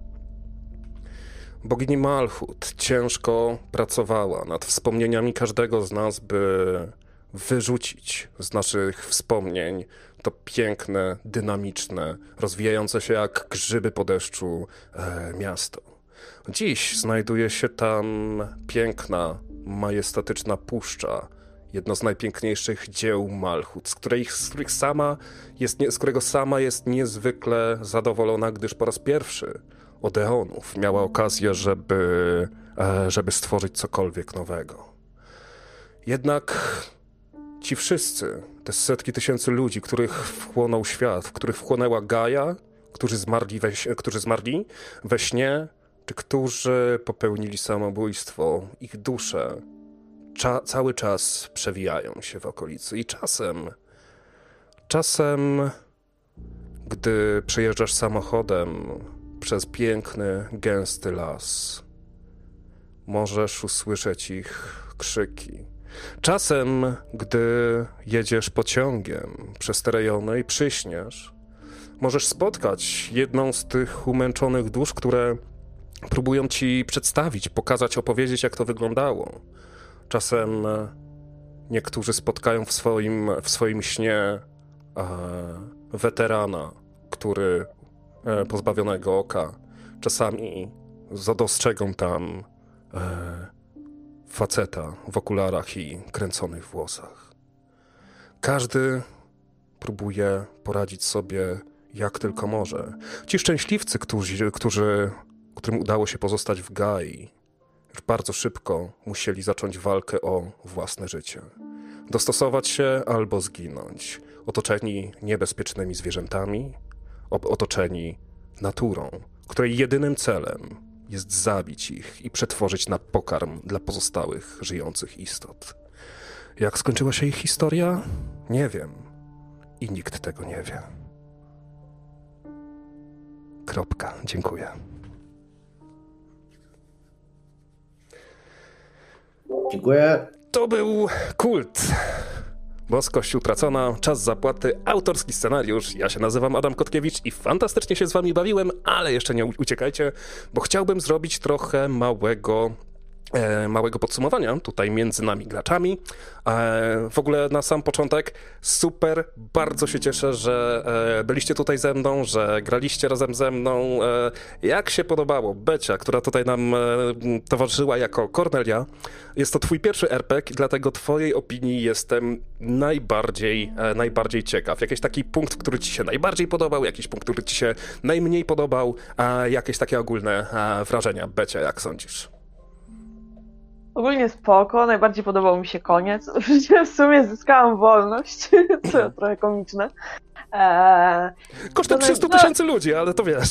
Bogini Malchut ciężko pracowała nad wspomnieniami każdego z nas, by wyrzucić z naszych wspomnień to piękne, dynamiczne, rozwijające się jak grzyby po deszczu e, miasto. Dziś znajduje się tam piękna, majestatyczna puszcza, jedno z najpiękniejszych dzieł Malchut, z, której, z, których sama jest, z którego sama jest niezwykle zadowolona, gdyż po raz pierwszy od eonów miała okazję, żeby, e, żeby stworzyć cokolwiek nowego. Jednak ci wszyscy, te setki tysięcy ludzi, których wchłonął świat, w których wchłonęła Gaja, którzy zmarli we, którzy zmarli we śnie, czy którzy popełnili samobójstwo, ich dusze cza cały czas przewijają się w okolicy. I czasem, czasem, gdy przejeżdżasz samochodem przez piękny, gęsty las, możesz usłyszeć ich krzyki Czasem, gdy jedziesz pociągiem przez te rejony i przyśniesz, możesz spotkać jedną z tych umęczonych dusz, które próbują ci przedstawić, pokazać, opowiedzieć, jak to wyglądało. Czasem niektórzy spotkają w swoim, w swoim śnie e, weterana, który pozbawionego oka. Czasami dostrzegą tam e, faceta w okularach i kręconych włosach. Każdy próbuje poradzić sobie jak tylko może. Ci szczęśliwcy, którzy, którzy, którym udało się pozostać w Gai, już bardzo szybko musieli zacząć walkę o własne życie. Dostosować się albo zginąć, otoczeni niebezpiecznymi zwierzętami, otoczeni naturą, której jedynym celem jest zabić ich i przetworzyć na pokarm dla pozostałych żyjących istot. Jak skończyła się ich historia? Nie wiem. I nikt tego nie wie. Kropka. Dziękuję. Dziękuję. To był kult. Boskość utracona, czas zapłaty, autorski scenariusz. Ja się nazywam Adam Kotkiewicz i fantastycznie się z wami bawiłem, ale jeszcze nie uciekajcie, bo chciałbym zrobić trochę małego małego podsumowania tutaj między nami graczami. E, w ogóle na sam początek super, bardzo się cieszę, że e, byliście tutaj ze mną, że graliście razem ze mną. E, jak się podobało Becia, która tutaj nam e, towarzyszyła jako Cornelia? Jest to twój pierwszy RPG, dlatego twojej opinii jestem najbardziej, e, najbardziej ciekaw. Jakiś taki punkt, który ci się najbardziej podobał, jakiś punkt, który ci się najmniej podobał, a jakieś takie ogólne e, wrażenia. Becia, jak sądzisz? Ogólnie spoko, najbardziej podobał mi się koniec. (laughs) W sumie zyskałam wolność, (laughs) co trochę komiczne. Eee, Kosztem To 300 naj- tysięcy ludzi, ale to wiesz.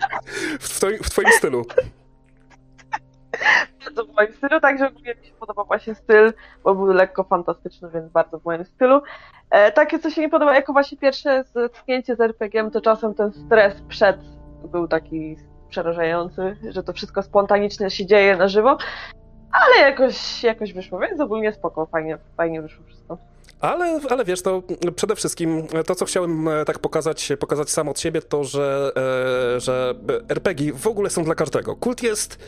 (laughs) w, twoim, w twoim stylu. bardzo w moim stylu, także ogólnie mi się podoba właśnie styl, bo był lekko fantastyczny, więc bardzo w moim stylu. E, takie, co się nie podoba, jako właśnie pierwsze zetknięcie z RPG-iem, to czasem ten stres przed był taki przerażający, że to wszystko spontanicznie się dzieje na żywo, ale jakoś, jakoś wyszło, więc ogólnie spoko, fajnie, fajnie wyszło wszystko. Ale, ale wiesz, to przede wszystkim to, co chciałem e, tak pokazać, pokazać sam od siebie, to, że, e, że RPG w ogóle są dla każdego. Kult jest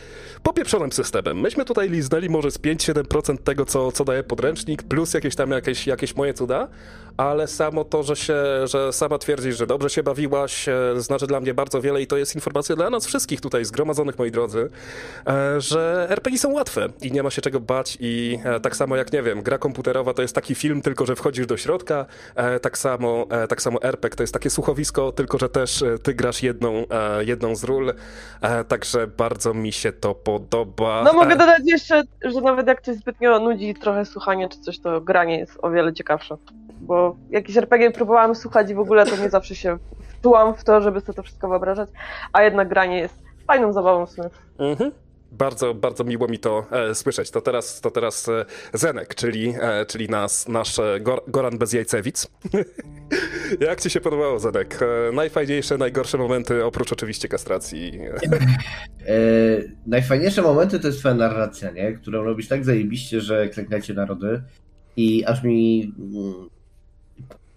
popieprzonym systemem. Myśmy tutaj liznęli może z 5-7% tego, co, co daje podręcznik, plus jakieś tam jakieś, jakieś moje cuda, ale samo to, że się, że sama twierdzisz, że dobrze się bawiłaś, e, znaczy dla mnie bardzo wiele i to jest informacja dla nas wszystkich tutaj zgromadzonych, moi drodzy, że RPG są łatwe i nie ma się czego bać i tak samo jak, nie wiem, gra komputerowa to jest taki film, tylko że wchodzisz do środka, e, tak samo, e, tak samo RPG to jest takie słuchowisko, tylko że też e, ty grasz jedną, jedną z ról, także bardzo mi się to podoba. No mogę dodać jeszcze, że nawet jak cię zbytnio nudzi trochę słuchanie czy coś, to granie jest o wiele ciekawsze. Bo jakieś RPG próbowałam słuchać i w ogóle to nie zawsze się wczułam w to, żeby sobie to wszystko wyobrażać, a jednak granie jest fajną zabawą w sumie. Mhm. Bardzo, bardzo miło mi to e, słyszeć. To teraz, to teraz e, Zenek, czyli, e, czyli nas, nasz e, Gor, Goran bez jajcewic. (laughs) Jak ci się podobało, Zenek? E, najfajniejsze, najgorsze momenty, oprócz oczywiście kastracji. E, najfajniejsze momenty to jest twoja narracja, nie? Którą robisz tak zajebiście, że klękajcie narody i aż mi... mm,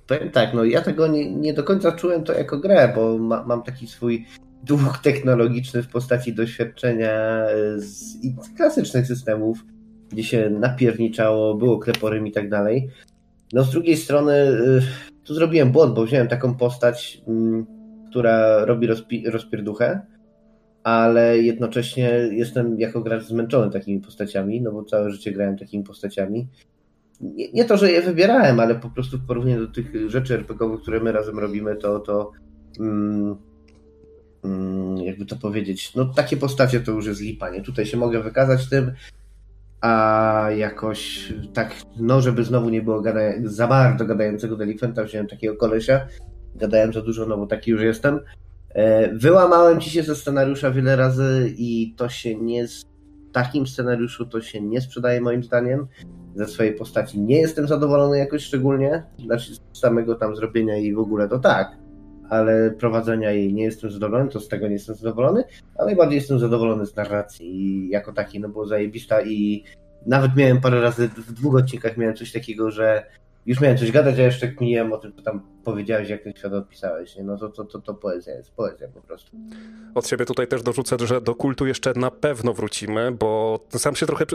Powiem tak, no ja tego nie, nie do końca czułem to jako grę, bo ma, mam taki swój dług technologiczny w postaci doświadczenia z, z klasycznych systemów, gdzie się napierniczało, było kleporym i tak dalej. No z drugiej strony y, tu zrobiłem błąd, bo wziąłem taką postać, mm, która robi rozpi- rozpierduchę, ale jednocześnie jestem jako gracz zmęczony takimi postaciami, no bo całe życie grałem takimi postaciami. Nie, nie to, że je wybierałem, ale po prostu w porównaniu do tych rzeczy RPGowych, które my razem robimy, to, to mm, jakby to powiedzieć, no takie postacie to już jest lipa, nie? Tutaj się mogę wykazać tym, a jakoś tak, no żeby znowu nie było gada- za bardzo gadającego delikwenta, wziąłem takiego kolesia, gadałem za dużo, no bo taki już jestem. E, Wyłamałem ci się ze scenariusza wiele razy i to się nie z takim scenariuszu to się nie sprzedaje moim zdaniem. Ze swojej postaci nie jestem zadowolony jakoś szczególnie, znaczy z samego tam zrobienia i w ogóle to tak, ale prowadzenia jej nie jestem zadowolony, to z tego nie jestem zadowolony, a najbardziej jestem zadowolony z narracji jako takiej, no było zajebista i nawet miałem parę razy w dwóch odcinkach miałem coś takiego, że już miałem coś gadać, a jeszcze kminiłem o tym, co tam powiedziałeś, jak ten świat opisałeś, nie? no to, to, to, to poezja jest, poezja po prostu. Od siebie tutaj też dorzucę, że do kultu jeszcze na pewno wrócimy, bo sam się trochę,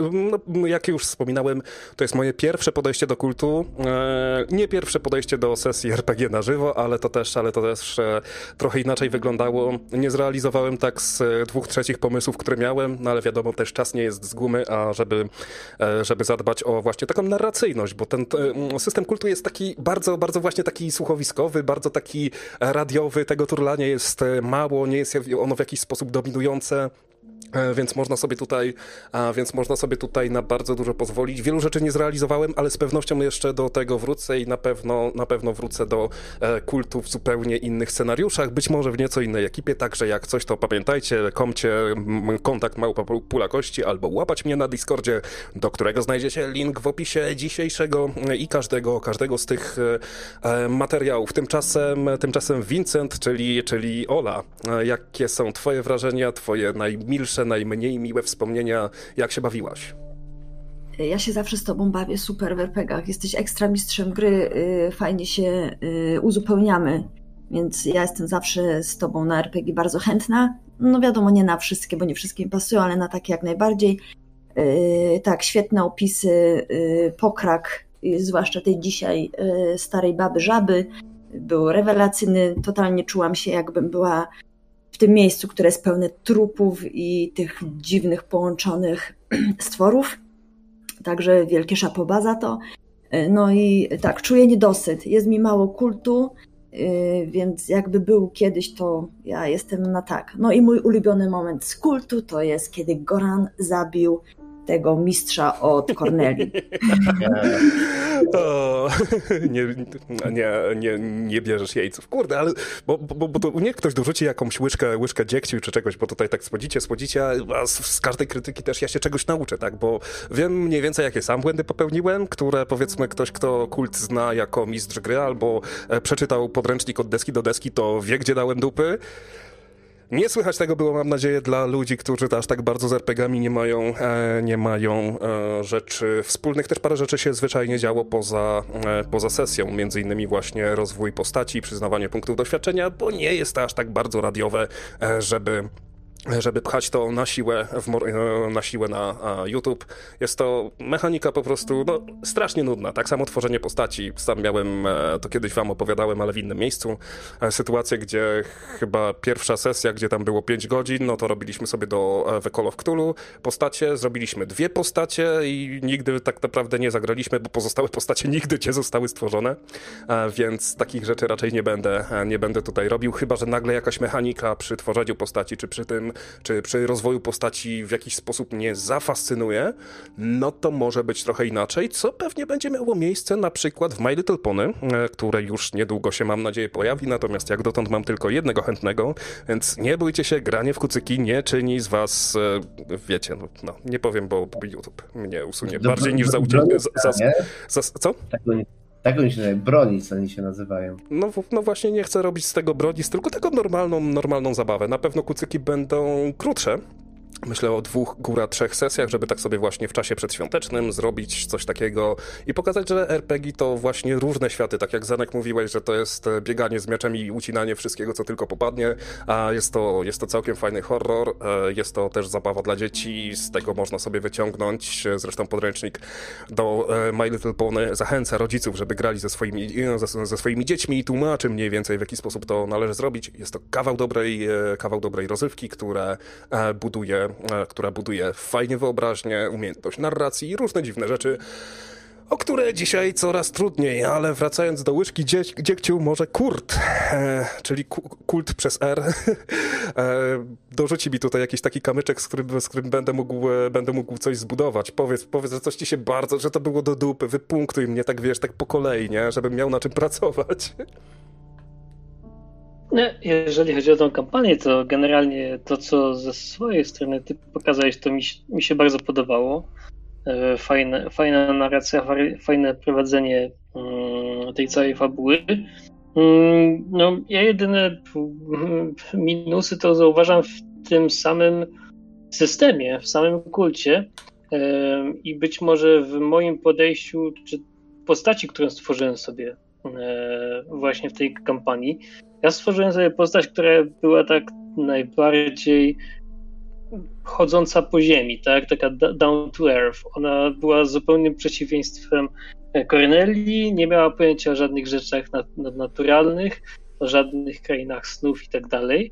no, jak już wspominałem, to jest moje pierwsze podejście do kultu. E, nie pierwsze podejście do sesji RPG na żywo, ale to też, ale to też e, trochę inaczej wyglądało. Nie zrealizowałem tak z dwóch trzecich pomysłów, które miałem, no ale wiadomo, też czas nie jest z gumy, a żeby, e, żeby zadbać o właśnie taką narracyjność, bo ten system kultu jest taki bardzo, bardzo właśnie taki bardzo taki radiowy, tego turlania jest e, mało, nie jest ono w jakiś sposób dominujące. E, Więc można sobie tutaj, więc można sobie tutaj na bardzo dużo pozwolić. Wielu rzeczy nie zrealizowałem, ale z pewnością jeszcze do tego wrócę i na pewno, na pewno wrócę do e, kultu w zupełnie innych scenariuszach, być może w nieco innej ekipie, także jak coś to pamiętajcie, komcie kontakt małpa pula kości albo łapać mnie na Discordzie, do którego znajdziecie link w opisie dzisiejszego e, i każdego, każdego z tych materiałów. Tymczasem, tymczasem Vincent, czyli, czyli Ola, jakie są twoje wrażenia, twoje najmilsze, najmniej miłe wspomnienia, jak się bawiłaś? Ja się zawsze z tobą bawię super w RPGach. Jesteś ekstra mistrzem gry, y, fajnie się y, uzupełniamy, więc ja jestem zawsze z tobą na RPG bardzo chętna. No wiadomo, nie na wszystkie, bo nie wszystkie mi pasują, ale na takie jak najbardziej. Yy, tak, świetne opisy, pokrak, zwłaszcza tej dzisiaj starej baby żaby, był rewelacyjny. Totalnie czułam się, jakbym była tym miejscu, które jest pełne trupów i tych dziwnych połączonych (clears throat) stworów. Także wielkie szapoba za to. Yy, No i tak, czuję niedosyt. Jest mi mało kultu, yy, więc jakby był kiedyś, to ja jestem na tak. No i mój ulubiony moment z kultu to jest, kiedy Goran zabił tego mistrza od Corneli. (laughs) O, nie, nie, nie, nie bierzesz jajców. Kurde, ale bo, bo, bo to niech ktoś dorzuci jakąś łyżkę, łyżkę dziegciu czy czegoś, bo tutaj tak słodzicie, słodzicie, a z, z każdej krytyki też ja się czegoś nauczę, tak? Bo wiem mniej więcej, jakie sam błędy popełniłem, które powiedzmy ktoś, kto kult zna jako mistrz gry albo e, przeczytał podręcznik od deski do deski, to wie, gdzie dałem dupy. Nie słychać tego było, mam nadzieję, dla ludzi, którzy aż tak bardzo z RPGami nie mają, e, nie mają e, rzeczy wspólnych. Też parę rzeczy się zwyczajnie działo poza, e, poza sesją, między innymi właśnie rozwój postaci, przyznawanie punktów doświadczenia, bo nie jest to aż tak bardzo radiowe, e, żeby żeby pchać to na siłę, e, na, siłę na YouTube. Jest to mechanika po prostu no, strasznie nudna. Tak samo tworzenie postaci. Sam miałem, e, to kiedyś wam opowiadałem, ale w innym miejscu, e, sytuację, gdzie chyba pierwsza sesja, gdzie tam było 5 godzin, no to robiliśmy sobie do The Call of Cthulhu postacie, zrobiliśmy dwie postacie i nigdy tak naprawdę nie zagraliśmy, bo pozostałe postacie (laughs) nigdy nie zostały stworzone, więc takich rzeczy raczej nie będę, nie będę tutaj robił, chyba że nagle jakaś mechanika przy tworzeniu postaci, czy przy tym czy przy rozwoju postaci w jakiś sposób mnie zafascynuje, no to może być trochę inaczej, co pewnie będzie miało miejsce na przykład w My Little Pony, e, które już niedługo się mam nadzieję pojawi, natomiast jak dotąd mam tylko jednego chętnego, więc nie bójcie się, granie w kucyki nie czyni z was, e, wiecie, no, no nie powiem, bo YouTube mnie usunie bardziej niż za, za, za, nie? za, co? Tak oni, tak oni się nazywają, bronic oni się nazywają. No, no właśnie nie chcę robić z tego bronic, tylko taką normalną, normalną zabawę. Na pewno kucyki będą krótsze. Myślę o dwóch, góra trzech sesjach, żeby tak sobie właśnie w czasie przedświątecznym zrobić coś takiego i pokazać, że RPG to właśnie różne światy, tak jak Zanek mówiłeś, że to jest e, bieganie z mieczem i ucinanie wszystkiego, co tylko popadnie, a jest to, jest to całkiem fajny horror, e, jest to też zabawa dla dzieci, z tego można sobie wyciągnąć, zresztą podręcznik do e, My Little Pony zachęca rodziców, żeby grali ze swoimi, ze, ze swoimi dziećmi i tłumaczy mniej więcej, w jaki sposób to należy zrobić. Jest to kawał dobrej, kawał dobrej rozrywki, które buduje, e, która buduje fajnie wyobraźnię, umiejętność narracji i różne dziwne rzeczy, o które dzisiaj coraz trudniej, ale wracając do łyżki dzie dziegciu, może Kurt, e, czyli ku kult przez R, (laughs) e, dorzuci mi tutaj jakiś taki kamyczek, z którym, z którym będę, mógł, e, będę mógł coś zbudować. Powiedz, powiedz, że coś ci się bardzo, że to było do dupy, wypunktuj mnie tak, wiesz, tak po kolei, nie? Żebym miał na czym pracować. (laughs) Nie, jeżeli chodzi o tą kampanię, to generalnie to, co ze swojej strony ty pokazałeś, to mi, się- mi się bardzo podobało. E, Fajne, fajna narracja, faj- fajne prowadzenie mm, tej całej fabuły. Mm, No, ja jedyne (laughs) minusy to zauważam w tym samym systemie, w samym kulcie e, i być może w moim podejściu, czy postaci, którą stworzyłem sobie e, właśnie w tej kampanii. Ja stworzyłem sobie postać, która była tak najbardziej chodząca po ziemi, tak? Taka down to earth. Ona była zupełnym przeciwieństwem e, Corneli, nie miała pojęcia o żadnych rzeczach nad- nadnaturalnych, o żadnych krainach snów i tak dalej.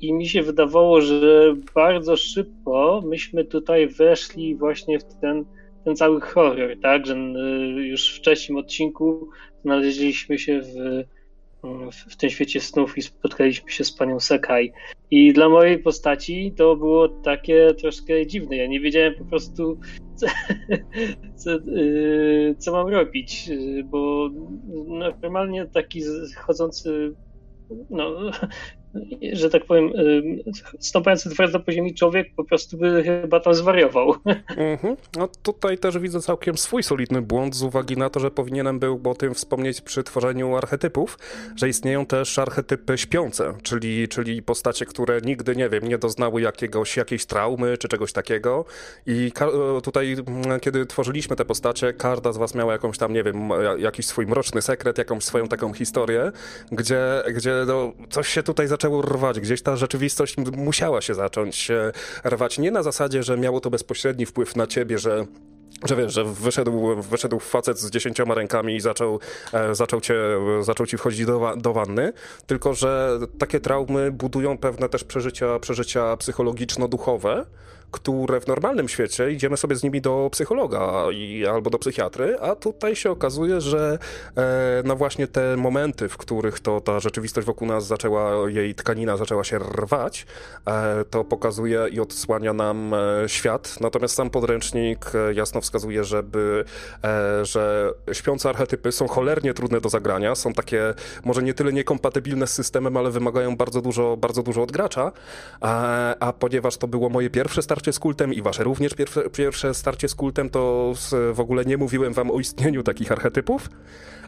I mi się wydawało, że bardzo szybko myśmy tutaj weszli właśnie w ten, ten cały horror, tak? Że e, już w wcześnim odcinku znaleźliśmy się w, w, tym świecie snów i spotkaliśmy się z panią Sakai. I dla mojej postaci to było takie troszkę dziwne. Ja nie wiedziałem po prostu, (laughs) co, co, yy, co mam robić, yy, bo normalnie taki chodzący, no, że tak powiem, stąpający twardo po ziemi człowiek po prostu by chyba tam zwariował. (laughs) Mhm. No tutaj też widzę całkiem swój solidny błąd z uwagi na to, że powinienem był o tym wspomnieć przy tworzeniu archetypów, że istnieją też archetypy śpiące, czyli, czyli postacie, które nigdy, nie wiem, nie doznały jakiegoś, jakiejś traumy czy czegoś takiego i tutaj, mm, kiedy tworzyliśmy te postacie, każda z was miała jakąś tam, nie wiem, ja- jakiś swój mroczny sekret, jakąś swoją taką historię, gdzie, gdzie no, coś się tutaj zaczęło zaczęło rwać. Gdzieś ta rzeczywistość musiała się zacząć e, rwać. Nie na zasadzie, że miało to bezpośredni wpływ na ciebie, że że wiesz, że wyszedł, wyszedł facet z dziesięcioma rękami i zaczął, e, zaczął, cię, zaczął ci wchodzić do, do wanny, tylko że takie traumy budują pewne też przeżycia, przeżycia psychologiczno-duchowe, które w normalnym świecie idziemy sobie z nimi do psychologa i, albo do psychiatry, a tutaj się okazuje, że e, no właśnie te momenty, w których to ta rzeczywistość wokół nas zaczęła, jej tkanina zaczęła się rwać, e, to pokazuje i odsłania nam e, świat. Natomiast sam podręcznik e, jasno wskazuje, żeby, e, że śpiące archetypy są cholernie trudne do zagrania, są takie może nie tyle niekompatybilne z systemem, ale wymagają bardzo dużo, bardzo dużo od gracza, a, a ponieważ to było moje pierwsze starcie z kultem i wasze również pierwsze, pierwsze starcie z kultem, to w ogóle nie mówiłem wam o istnieniu takich archetypów,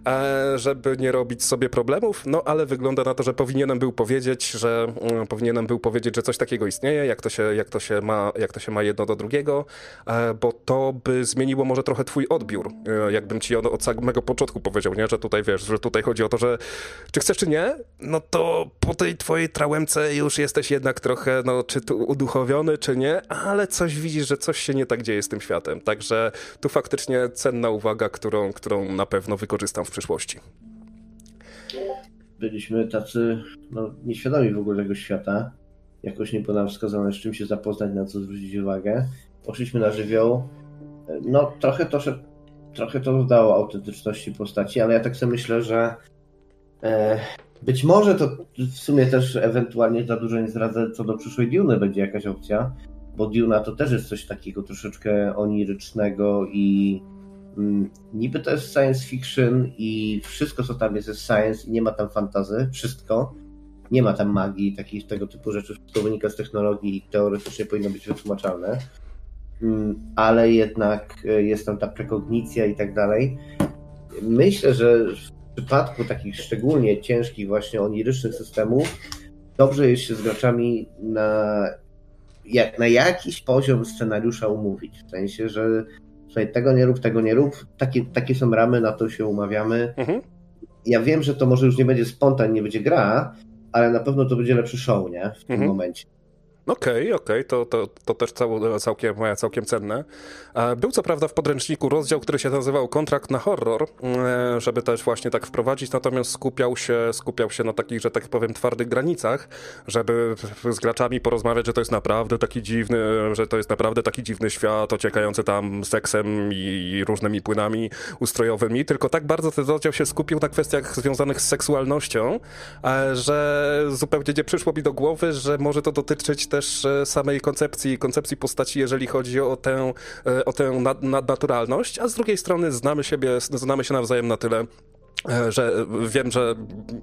e, żeby nie robić sobie problemów, no ale wygląda na to, że powinienem był powiedzieć, że mm, powinienem był powiedzieć, że coś takiego istnieje, jak to się, jak to się, ma, jak to się ma jedno do drugiego, e, bo to by zmieniło może trochę twój odbiór, e, jakbym ci od, od samego początku powiedział, nie, że tutaj wiesz, że tutaj chodzi o to, że czy chcesz czy nie, no to po tej twojej trałemce już jesteś jednak trochę, no czy tu uduchowiony, czy nie, ale coś widzisz, że coś się nie tak dzieje z tym światem, także tu faktycznie cenna uwaga, którą, którą na pewno wykorzystam w przyszłości. Byliśmy tacy no, nieświadomi w ogóle tego świata. Jakoś nie było nam wskazane, z czym się zapoznać, na co zwrócić uwagę. Poszliśmy na żywioł. No, trochę to, trochę to dodało autentyczności postaci, ale ja tak sobie myślę, że e, być może to w sumie też ewentualnie za dużo nie zdradzę, co do przyszłej Duny będzie jakaś opcja, bo Duna to też jest coś takiego troszeczkę onirycznego i mm, niby to jest science fiction i wszystko, co tam jest, jest science i nie ma tam fantazy, wszystko. Nie ma tam magii, takich tego typu rzeczy, wszystko wynika z technologii i teoretycznie powinno być wytłumaczalne. Mm, Ale jednak e, jest tam ta prekognicja i tak dalej. Myślę, że w przypadku takich szczególnie ciężkich, właśnie onirycznych systemów, dobrze jest się z graczami na, jak, na jakiś poziom scenariusza umówić. W sensie, że słuchaj, tego nie rób, tego nie rób. Takie, takie są ramy, na to się umawiamy. Mhm. Ja wiem, że to może już nie będzie spontan, nie będzie gra, ale na pewno to będzie lepszy show, nie? W tym Mhm. momencie. Okej, okej, to, to, to też cał, całkiem, całkiem cenne. E, Był co prawda w podręczniku rozdział, który się nazywał Kontrakt na horror, e, żeby też właśnie tak wprowadzić, natomiast skupiał się, skupiał się na takich, że tak powiem, twardych granicach, żeby z graczami porozmawiać, że to jest naprawdę taki dziwny, że to jest naprawdę taki dziwny świat, ociekający tam seksem i różnymi płynami ustrojowymi, tylko tak bardzo ten rozdział się skupił na kwestiach związanych z seksualnością, e, że zupełnie nie przyszło mi do głowy, że może to dotyczyć też e, samej koncepcji, koncepcji postaci, jeżeli chodzi o tę, e, o tę nad, nadnaturalność, a z drugiej strony znamy siebie, znamy się nawzajem na tyle, e, że wiem, że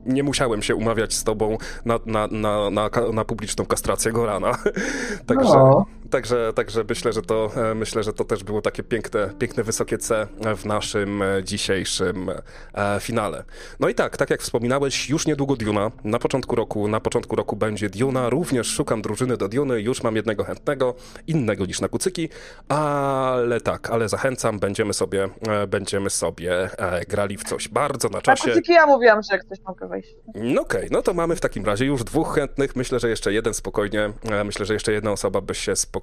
nie musiałem się umawiać z tobą na, na, na, na, na publiczną kastrację Gorana. (laughs) Także, No. Także, także myślę, że to e, myślę, że to też było takie piękne, piękne wysokie C w naszym e, dzisiejszym e, finale. No i tak, tak jak wspominałeś, już niedługo Duna. Na początku roku, na początku roku będzie Duna. Również szukam drużyny do Duny. Już mam jednego chętnego, innego niż na kucyki, ale tak, ale zachęcam, będziemy sobie, będziemy sobie grali w coś bardzo na Na czasie. kucyki ja mówiłam, że jak ktoś mogę wejść. No okej, no to mamy w takim razie już dwóch chętnych. Myślę, że jeszcze jeden spokojnie, myślę, że jeszcze jedna osoba by się spokojnie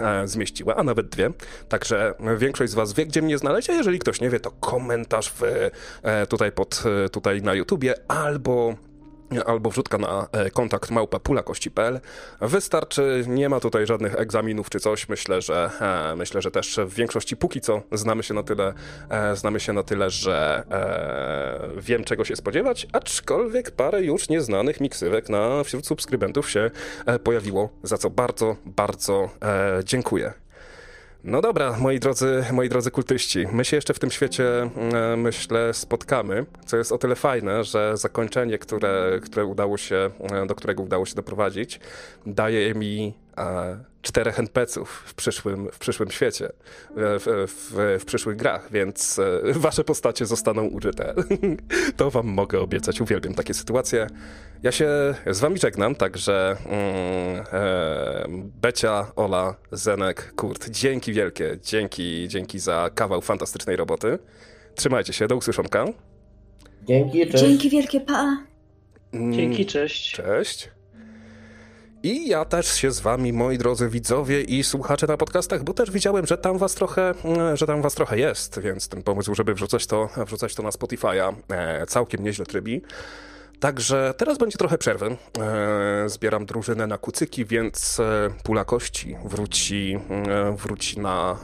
e, zmieściła, a nawet dwie. Także większość z was wie, gdzie mnie znaleźć, a jeżeli ktoś nie wie, to komentarz w, e, tutaj pod, e, tutaj na YouTubie albo albo wrzutka na e, kontakt małpa.pulakości.pl. Wystarczy, nie ma tutaj żadnych egzaminów czy coś. Myślę, że e, myślę, że też w większości póki co znamy się na tyle, e, znamy się na tyle, że wiem czego się spodziewać, aczkolwiek parę już nieznanych miksywek na wśród subskrybentów się pojawiło, za co bardzo, bardzo dziękuję. No dobra, moi drodzy, moi drodzy kultyści, my się jeszcze w tym świecie, e, myślę, spotkamy, co jest o tyle fajne, że zakończenie, które, które udało się, e, do którego udało się doprowadzić, daje mi czterech NPC-ów w przyszłym, w przyszłym świecie, e, w, w, w przyszłych grach, więc e, (laughs) wasze postacie zostaną użyte. (laughs) to wam mogę obiecać, uwielbiam takie sytuacje. Ja się z wami żegnam, także mm, e, Becia, Ola, Zenek, Kurt, dzięki wielkie, dzięki, dzięki za kawał fantastycznej roboty. Trzymajcie się, do usłyszonka. Dzięki, cześć. Dzięki wielkie, pa! Mm, Dzięki, cześć. Cześć. I ja też się z wami, moi drodzy widzowie i słuchacze na podcastach, bo też widziałem, że tam was trochę, mm, że tam was trochę jest, więc ten pomysł, żeby wrzucać to, wrzucać to na Spotify'a, e, całkiem nieźle trybi. Także teraz będzie trochę przerwy. E, zbieram drużynę na kucyki, więc e, pula kości wróci, e, wróci na,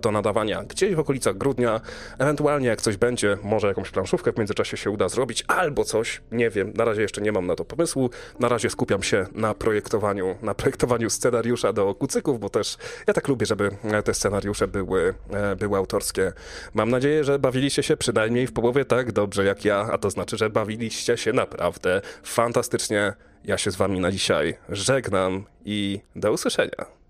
do nadawania gdzieś w okolicach grudnia. Ewentualnie jak coś będzie, może jakąś planszówkę w międzyczasie się uda zrobić, albo coś, nie wiem. Na razie jeszcze nie mam na to pomysłu. Na razie skupiam się na projektowaniu, na projektowaniu scenariusza do kucyków, bo też ja tak lubię, żeby te scenariusze były, były autorskie. Mam nadzieję, że bawiliście się przynajmniej w połowie tak dobrze jak ja, a to znaczy, że bawiliście się naprawdę fantastycznie. Ja się z wami na dzisiaj żegnam i do usłyszenia.